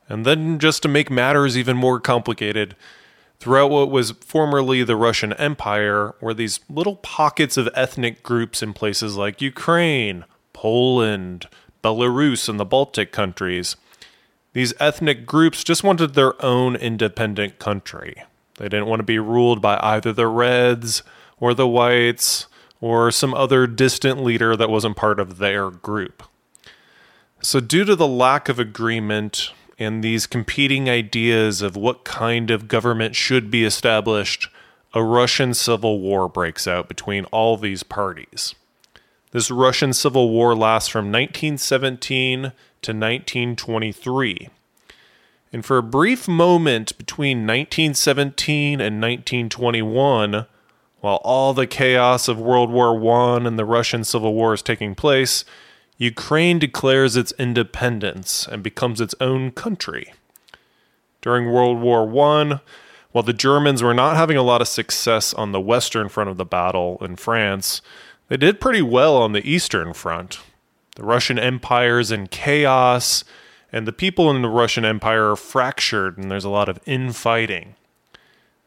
And then, just to make matters even more complicated, Throughout what was formerly the Russian Empire were these little pockets of ethnic groups in places like Ukraine, Poland, Belarus, and the Baltic countries. These ethnic groups just wanted their own independent country. They didn't want to be ruled by either the Reds or the Whites or some other distant leader that wasn't part of their group. So, due to the lack of agreement and these competing ideas of what kind of government should be established, a Russian civil war breaks out between all these parties. This Russian civil war lasts from 1917 to 1923. And for a brief moment between 1917 and 1921, while all the chaos of World War I and the Russian Civil War is taking place, Ukraine declares its independence and becomes its own country. During World War I, while the Germans were not having a lot of success on the western front of the battle in France, they did pretty well on the eastern front. The Russian Empire is in chaos, and the people in the Russian Empire are fractured, and there's a lot of infighting.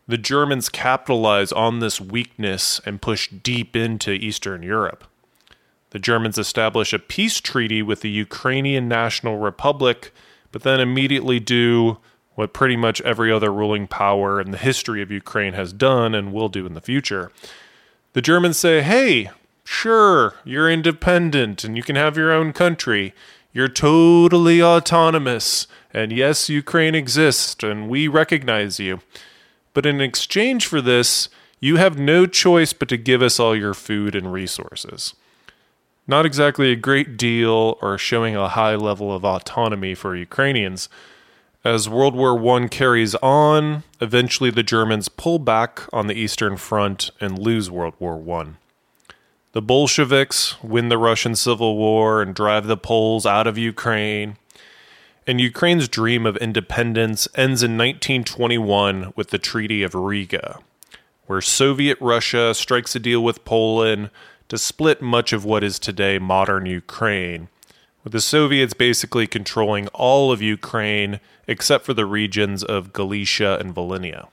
The Germans capitalize on this weakness and push deep into Eastern Europe. The Germans establish a peace treaty with the Ukrainian National Republic, but then immediately do what pretty much every other ruling power in the history of Ukraine has done and will do in the future. The Germans say, hey, sure, you're independent and you can have your own country. You're totally autonomous. And yes, Ukraine exists and we recognize you. But in exchange for this, you have no choice but to give us all your food and resources. Not exactly a great deal or showing a high level of autonomy for Ukrainians. As World War I carries on, eventually the Germans pull back on the Eastern Front and lose World War I. The Bolsheviks win the Russian Civil War and drive the Poles out of Ukraine. And Ukraine's dream of independence ends in 1921 with the Treaty of Riga, where Soviet Russia strikes a deal with Poland to split much of what is today modern Ukraine, with the Soviets basically controlling all of Ukraine except for the regions of Galicia and Volhynia.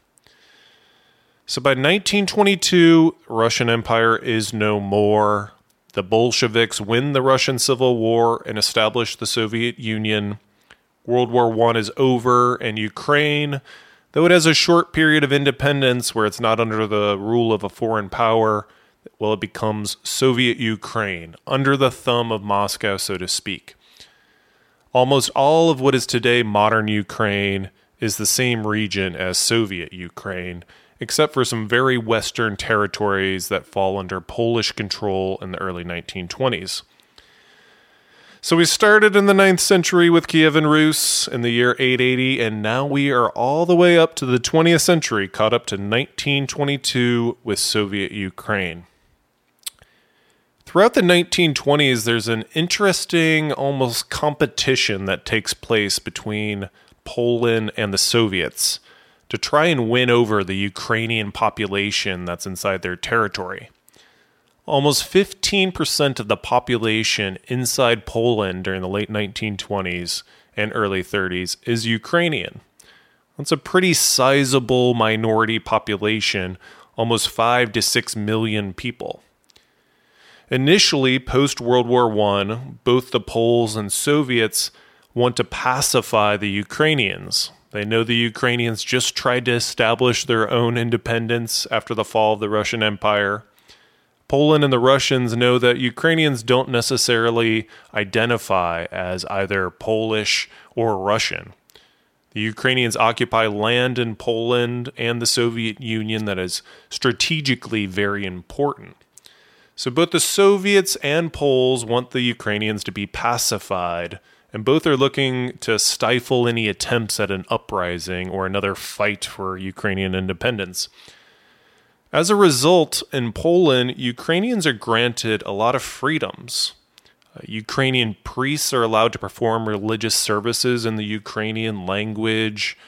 So by 1922, Russian Empire is no more. The Bolsheviks win the Russian Civil War and establish the Soviet Union. World War I is over, and Ukraine, though it has a short period of independence where it's not under the rule of a foreign power, well, it becomes Soviet Ukraine, under the thumb of Moscow, so to speak. Almost all of what is today modern Ukraine is the same region as Soviet Ukraine, except for some very western territories that fall under Polish control in the early 1920s. So we started in the 9th century with Kievan Rus in the year 880, and now we are all the way up to the 20th century, caught up to 1922 with Soviet Ukraine. Throughout the 1920s, there's an interesting, almost competition that takes place between Poland and the Soviets to try and win over the Ukrainian population that's inside their territory. Almost 15% of the population inside Poland during the late 1920s and early 30s is Ukrainian. That's a pretty sizable minority population, almost 5 to 6 million people. Initially, post World War I, both the Poles and Soviets want to pacify the Ukrainians. They know the Ukrainians just tried to establish their own independence after the fall of the Russian Empire. Poland and the Russians know that Ukrainians don't necessarily identify as either Polish or Russian. The Ukrainians occupy land in Poland and the Soviet Union that is strategically very important. So both the Soviets and Poles want the Ukrainians to be pacified, and both are looking to stifle any attempts at an uprising or another fight for Ukrainian independence. As a result, in Poland, Ukrainians are granted a lot of freedoms. Uh, Ukrainian priests are allowed to perform religious services in the Ukrainian language.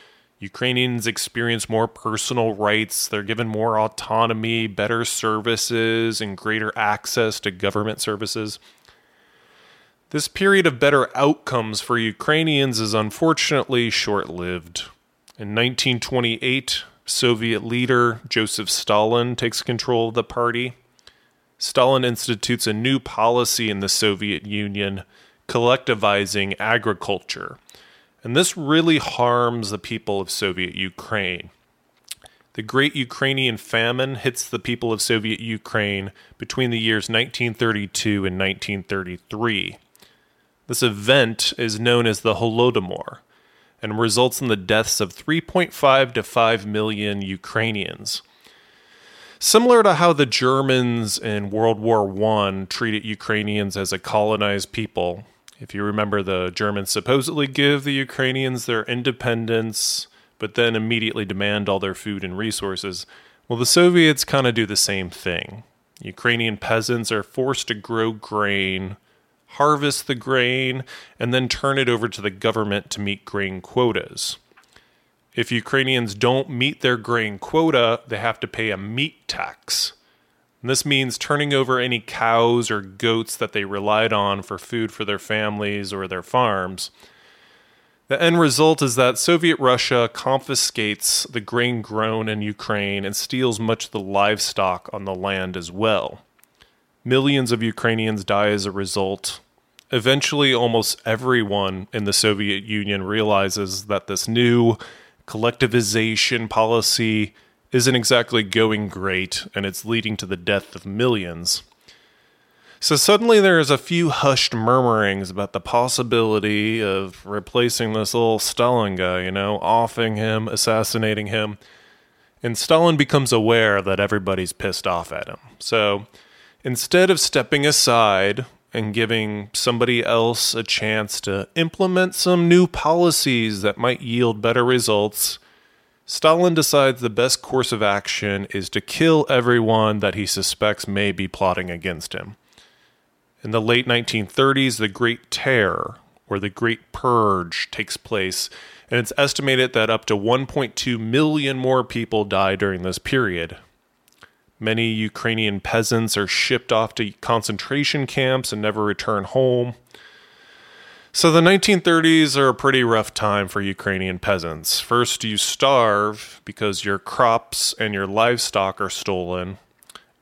Ukrainians experience more personal rights. They're given more autonomy, better services, and greater access to government services. This period of better outcomes for Ukrainians is unfortunately short lived. In 1928, Soviet leader Joseph Stalin takes control of the party. Stalin institutes a new policy in the Soviet Union, collectivizing agriculture. And this really harms the people of Soviet Ukraine. The Great Ukrainian Famine hits the people of Soviet Ukraine between the years 1932 and 1933. This event is known as the Holodomor and results in the deaths of 3.5 to 5 million Ukrainians. Similar to how the Germans in World War I treated Ukrainians as a colonized people. If you remember, the Germans supposedly give the Ukrainians their independence, but then immediately demand all their food and resources. Well, the Soviets kind of do the same thing. Ukrainian peasants are forced to grow grain harvest the grain, and then turn it over to the government to meet grain quotas. If Ukrainians don't meet their grain quota, they have to pay a meat tax. This means turning over any cows or goats that they relied on for food for their families or their farms. The end result is that Soviet Russia confiscates the grain grown in Ukraine and steals much of the livestock on the land as well. Millions of Ukrainians die as a result. Eventually, almost everyone in the Soviet Union realizes that this new collectivization policy isn't exactly going great and it's leading to the death of millions. So suddenly there's a few hushed murmurings about the possibility of replacing this little Stalin guy, you know, offing him, assassinating him. And Stalin becomes aware that everybody's pissed off at him. So instead of stepping aside and giving somebody else a chance to implement some new policies that might yield better results, Stalin decides the best course of action is to kill everyone that he suspects may be plotting against him. In the late 1930s, the Great Terror, or the Great Purge, takes place, and it's estimated that up to 1.2 million more people die during this period. Many Ukrainian peasants are shipped off to concentration camps and never return home. So the 1930s are a pretty rough time for Ukrainian peasants. First, you starve because your crops and your livestock are stolen.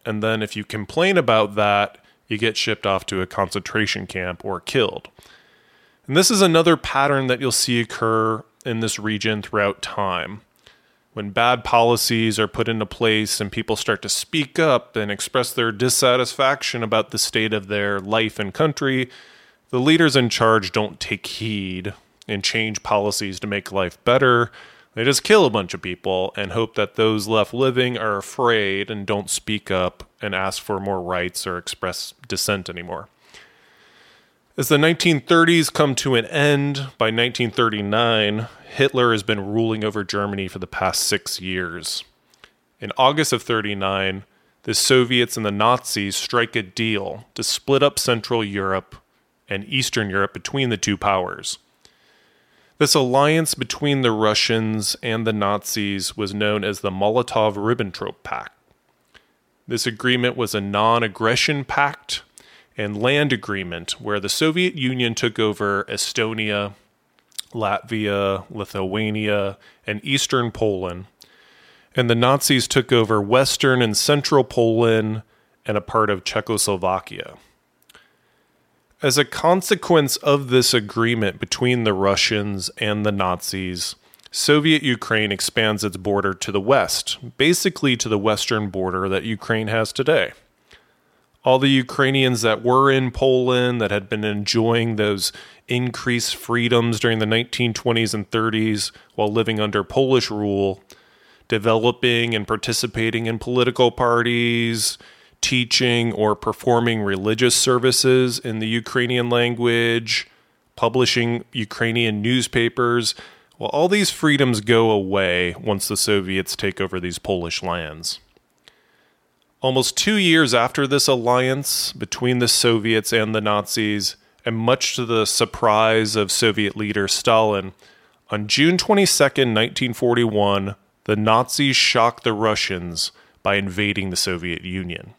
And then, if you complain about that, you get shipped off to a concentration camp or killed. And this is another pattern that you'll see occur in this region throughout time when bad policies are put into place and people start to speak up and express their dissatisfaction about the state of their life and country, the leaders in charge don't take heed and change policies to make life better. They just kill a bunch of people and hope that those left living are afraid and don't speak up and ask for more rights or express dissent anymore. As the 1930s come to an end, by 1939, Hitler has been ruling over Germany for the past six years. In August of 39, the Soviets and the Nazis strike a deal to split up Central Europe and Eastern Europe between the two powers. This alliance between the Russians and the Nazis was known as the Molotov Ribbentrop Pact. This agreement was a non aggression pact and land agreement where the Soviet Union took over Estonia, Latvia, Lithuania, and eastern Poland, and the Nazis took over western and central Poland and a part of Czechoslovakia. As a consequence of this agreement between the Russians and the Nazis, Soviet Ukraine expands its border to the west, basically to the western border that Ukraine has today. All the Ukrainians that were in Poland that had been enjoying those increased freedoms during the 1920s and 30s while living under Polish rule, developing and participating in political parties, teaching or performing religious services in the Ukrainian language, publishing Ukrainian newspapers. Well, all these freedoms go away once the Soviets take over these Polish lands. Almost two years after this alliance between the Soviets and the Nazis, and much to the surprise of Soviet leader Stalin, on June 22, 1941, the Nazis shocked the Russians by invading the Soviet Union.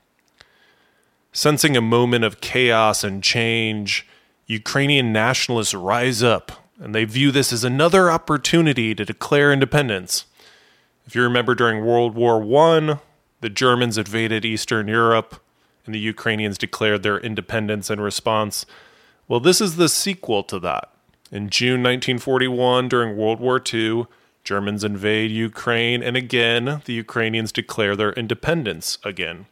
Sensing a moment of chaos and change, Ukrainian nationalists rise up and they view this as another opportunity to declare independence. If you remember during World War I, the Germans invaded Eastern Europe and the Ukrainians declared their independence in response. Well, this is the sequel to that. In June 1941, during World War II, Germans invade Ukraine, and again, the Ukrainians declare their independence again.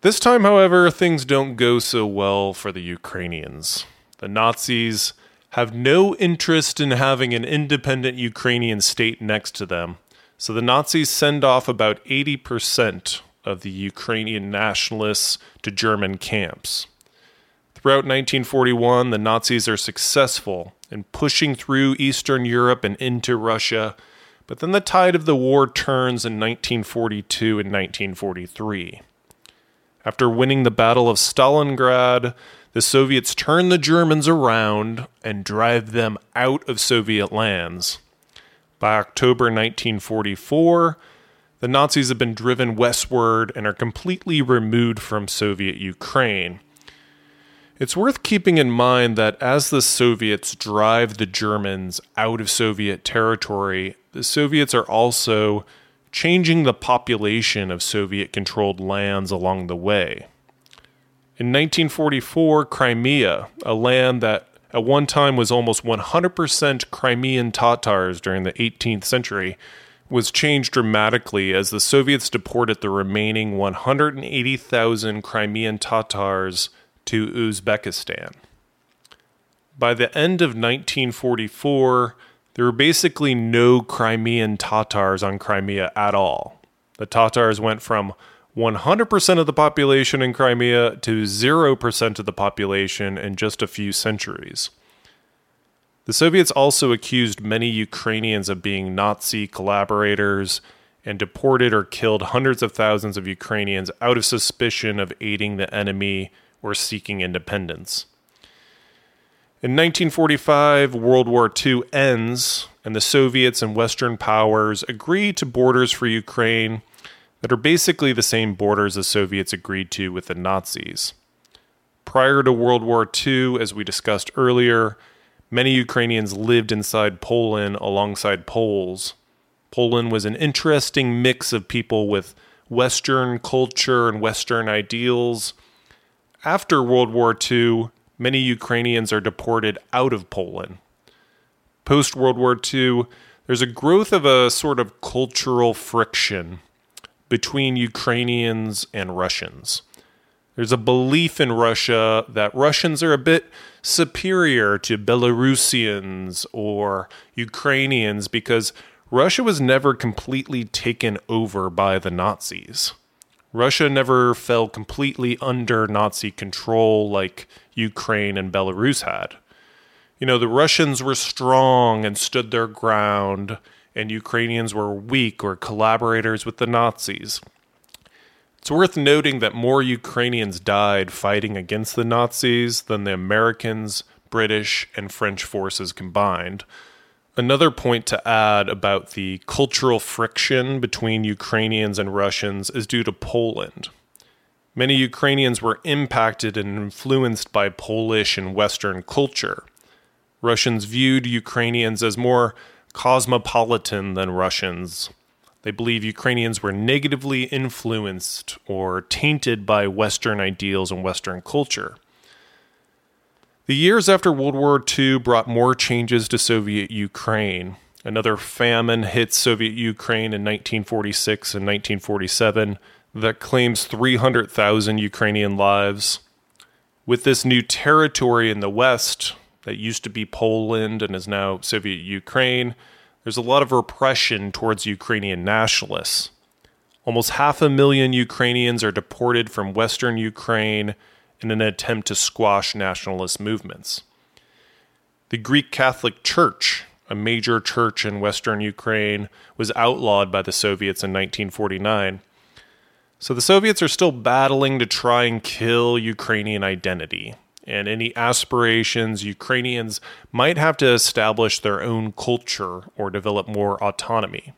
This time, however, things don't go so well for the Ukrainians. The Nazis have no interest in having an independent Ukrainian state next to them, so the Nazis send off about 80% of the Ukrainian nationalists to German camps. Throughout 1941, the Nazis are successful in pushing through Eastern Europe and into Russia, but then the tide of the war turns in 1942 and 1943. After winning the Battle of Stalingrad, the Soviets turn the Germans around and drive them out of Soviet lands. By October 1944, the Nazis have been driven westward and are completely removed from Soviet Ukraine. It's worth keeping in mind that as the Soviets drive the Germans out of Soviet territory, the Soviets are also changing the population of Soviet controlled lands along the way. In 1944, Crimea, a land that at one time was almost 100% Crimean Tatars during the 18th century, was changed dramatically as the Soviets deported the remaining 180,000 Crimean Tatars to Uzbekistan. By the end of 1944, there were basically no Crimean Tatars on Crimea at all. The Tatars went from 100% of the population in Crimea to 0% of the population in just a few centuries. The Soviets also accused many Ukrainians of being Nazi collaborators and deported or killed hundreds of thousands of Ukrainians out of suspicion of aiding the enemy or seeking independence. In 1945, World War II ends, and the Soviets and Western powers agree to borders for Ukraine that are basically the same borders the Soviets agreed to with the Nazis. Prior to World War II, as we discussed earlier, many Ukrainians lived inside Poland alongside Poles. Poland was an interesting mix of people with Western culture and Western ideals. After World War II, many Ukrainians are deported out of Poland. Post World War II, there's a growth of a sort of cultural friction between Ukrainians and Russians. There's a belief in Russia that Russians are a bit superior to Belarusians or Ukrainians because Russia was never completely taken over by the Nazis. Russia never fell completely under Nazi control like Ukraine and Belarus had. You know, the Russians were strong and stood their ground, and Ukrainians were weak or collaborators with the Nazis. It's worth noting that more Ukrainians died fighting against the Nazis than the Americans, British, and French forces combined. Another point to add about the cultural friction between Ukrainians and Russians is due to Poland. Many Ukrainians were impacted and influenced by Polish and Western culture. Russians viewed Ukrainians as more cosmopolitan than Russians. They believe Ukrainians were negatively influenced or tainted by Western ideals and Western culture. The years after World War II brought more changes to Soviet Ukraine. Another famine hit Soviet Ukraine in 1946 and 1947 that claims 300,000 Ukrainian lives. With this new territory in the West that used to be Poland and is now Soviet Ukraine, there's a lot of repression towards Ukrainian nationalists. Almost half a million Ukrainians are deported from Western Ukraine in an attempt to squash nationalist movements. The Greek Catholic Church, a major church in western Ukraine, was outlawed by the Soviets in 1949. So the Soviets are still battling to try and kill Ukrainian identity and any aspirations Ukrainians might have to establish their own culture or develop more autonomy.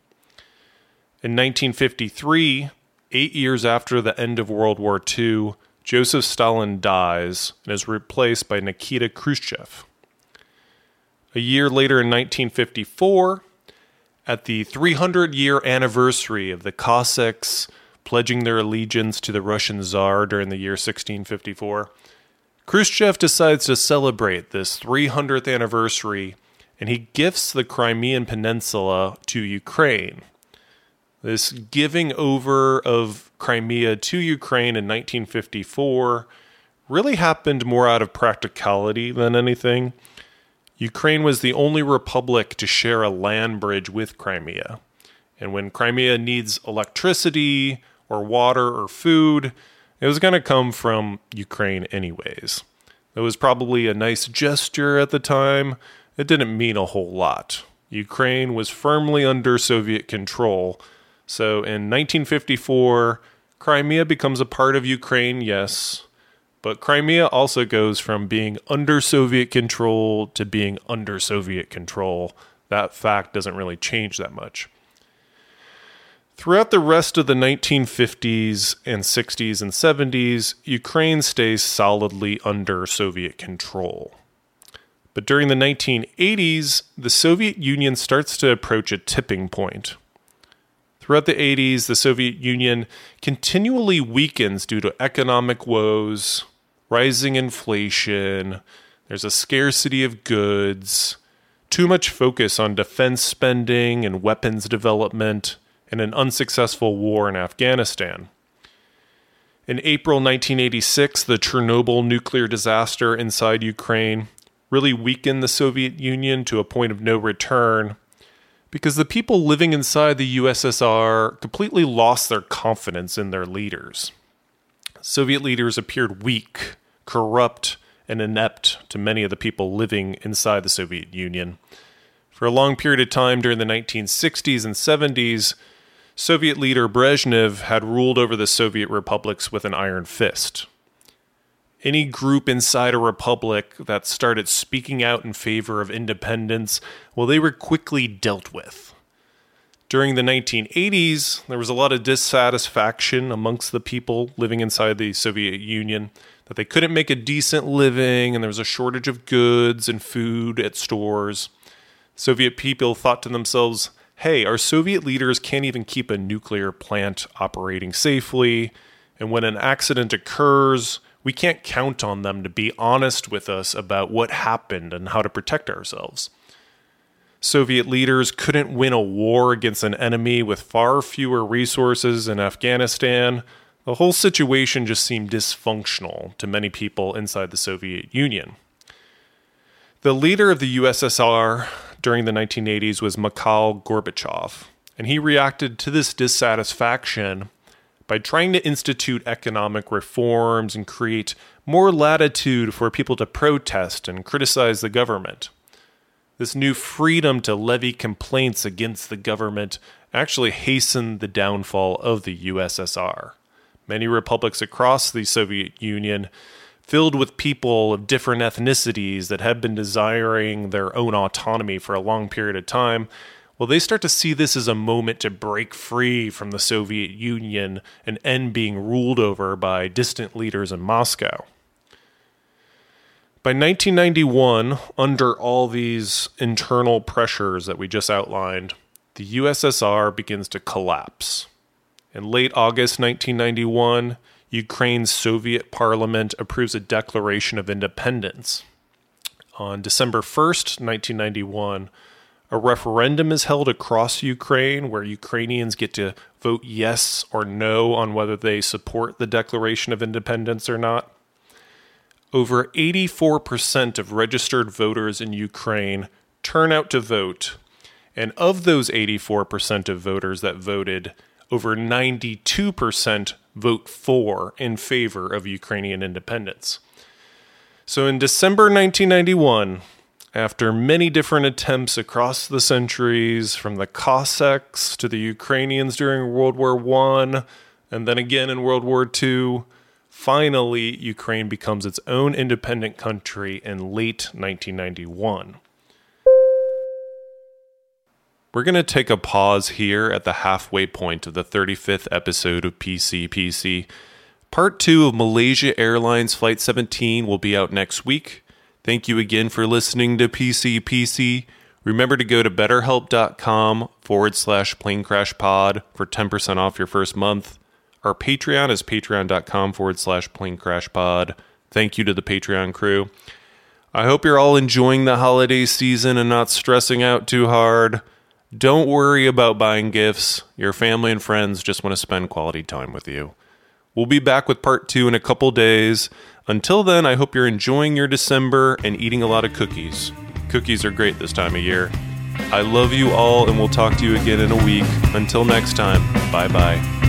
In 1953, eight years after the end of World War II, Joseph Stalin dies and is replaced by Nikita Khrushchev. A year later in 1954, at the 300 year anniversary of the Cossacks pledging their allegiance to the Russian Tsar during the year 1654, Khrushchev decides to celebrate this 300th anniversary and he gifts the Crimean Peninsula to Ukraine. This giving over of Crimea to Ukraine in 1954 really happened more out of practicality than anything. Ukraine was the only republic to share a land bridge with Crimea. And when Crimea needs electricity or water or food, it was going to come from Ukraine, anyways. It was probably a nice gesture at the time. It didn't mean a whole lot. Ukraine was firmly under Soviet control. So in 1954, Crimea becomes a part of Ukraine, yes, but Crimea also goes from being under Soviet control to being under Soviet control. That fact doesn't really change that much. Throughout the rest of the 1950s and 60s and 70s, Ukraine stays solidly under Soviet control. But during the 1980s, the Soviet Union starts to approach a tipping point. Throughout the 80s, the Soviet Union continually weakens due to economic woes, rising inflation, there's a scarcity of goods, too much focus on defense spending and weapons development in an unsuccessful war in Afghanistan. In April 1986, the Chernobyl nuclear disaster inside Ukraine really weakened the Soviet Union to a point of no return because the people living inside the USSR completely lost their confidence in their leaders. Soviet leaders appeared weak, corrupt, and inept to many of the people living inside the Soviet Union. For a long period of time during the 1960s and 70s, Soviet leader Brezhnev had ruled over the Soviet republics with an iron fist. Any group inside a republic that started speaking out in favor of independence, well, they were quickly dealt with. During the 1980s, there was a lot of dissatisfaction amongst the people living inside the Soviet Union that they couldn't make a decent living and there was a shortage of goods and food at stores. Soviet people thought to themselves, hey, our Soviet leaders can't even keep a nuclear plant operating safely. And when an accident occurs, we can't count on them to be honest with us about what happened and how to protect ourselves. Soviet leaders couldn't win a war against an enemy with far fewer resources in Afghanistan. The whole situation just seemed dysfunctional to many people inside the Soviet Union. The leader of the USSR during the 1980s was Mikhail Gorbachev, and he reacted to this dissatisfaction by trying to institute economic reforms and create more latitude for people to protest and criticize the government. This new freedom to levy complaints against the government actually hastened the downfall of the USSR. Many republics across the Soviet Union filled with people of different ethnicities that had been desiring their own autonomy for a long period of time, well, they start to see this as a moment to break free from the Soviet Union and end being ruled over by distant leaders in Moscow. By 1991, under all these internal pressures that we just outlined, the USSR begins to collapse. In late August 1991, Ukraine's Soviet parliament approves a declaration of independence. On December 1st, 1991, a referendum is held across Ukraine where Ukrainians get to vote yes or no on whether they support the Declaration of Independence or not. Over 84% of registered voters in Ukraine turn out to vote, and of those 84% of voters that voted, over 92% vote for in favor of Ukrainian independence. So in December 1991, after many different attempts across the centuries, from the Cossacks to the Ukrainians during World War I, and then again in World War II. Finally, Ukraine becomes its own independent country in late 1991. We're going to take a pause here at the halfway point of the 35th episode of PCPC. Part 2 of Malaysia Airlines Flight 17 will be out next week. Thank you again for listening to PCPC. Remember to go to betterhelp.com forward slash plane crash pod for 10% off your first month. Our Patreon is patreon.com forward slash plane crash pod. Thank you to the Patreon crew. I hope you're all enjoying the holiday season and not stressing out too hard. Don't worry about buying gifts. Your family and friends just want to spend quality time with you. We'll be back with part two in a couple days. Until then, I hope you're enjoying your December and eating a lot of cookies. Cookies are great this time of year. I love you all, and we'll talk to you again in a week. Until next time, bye bye.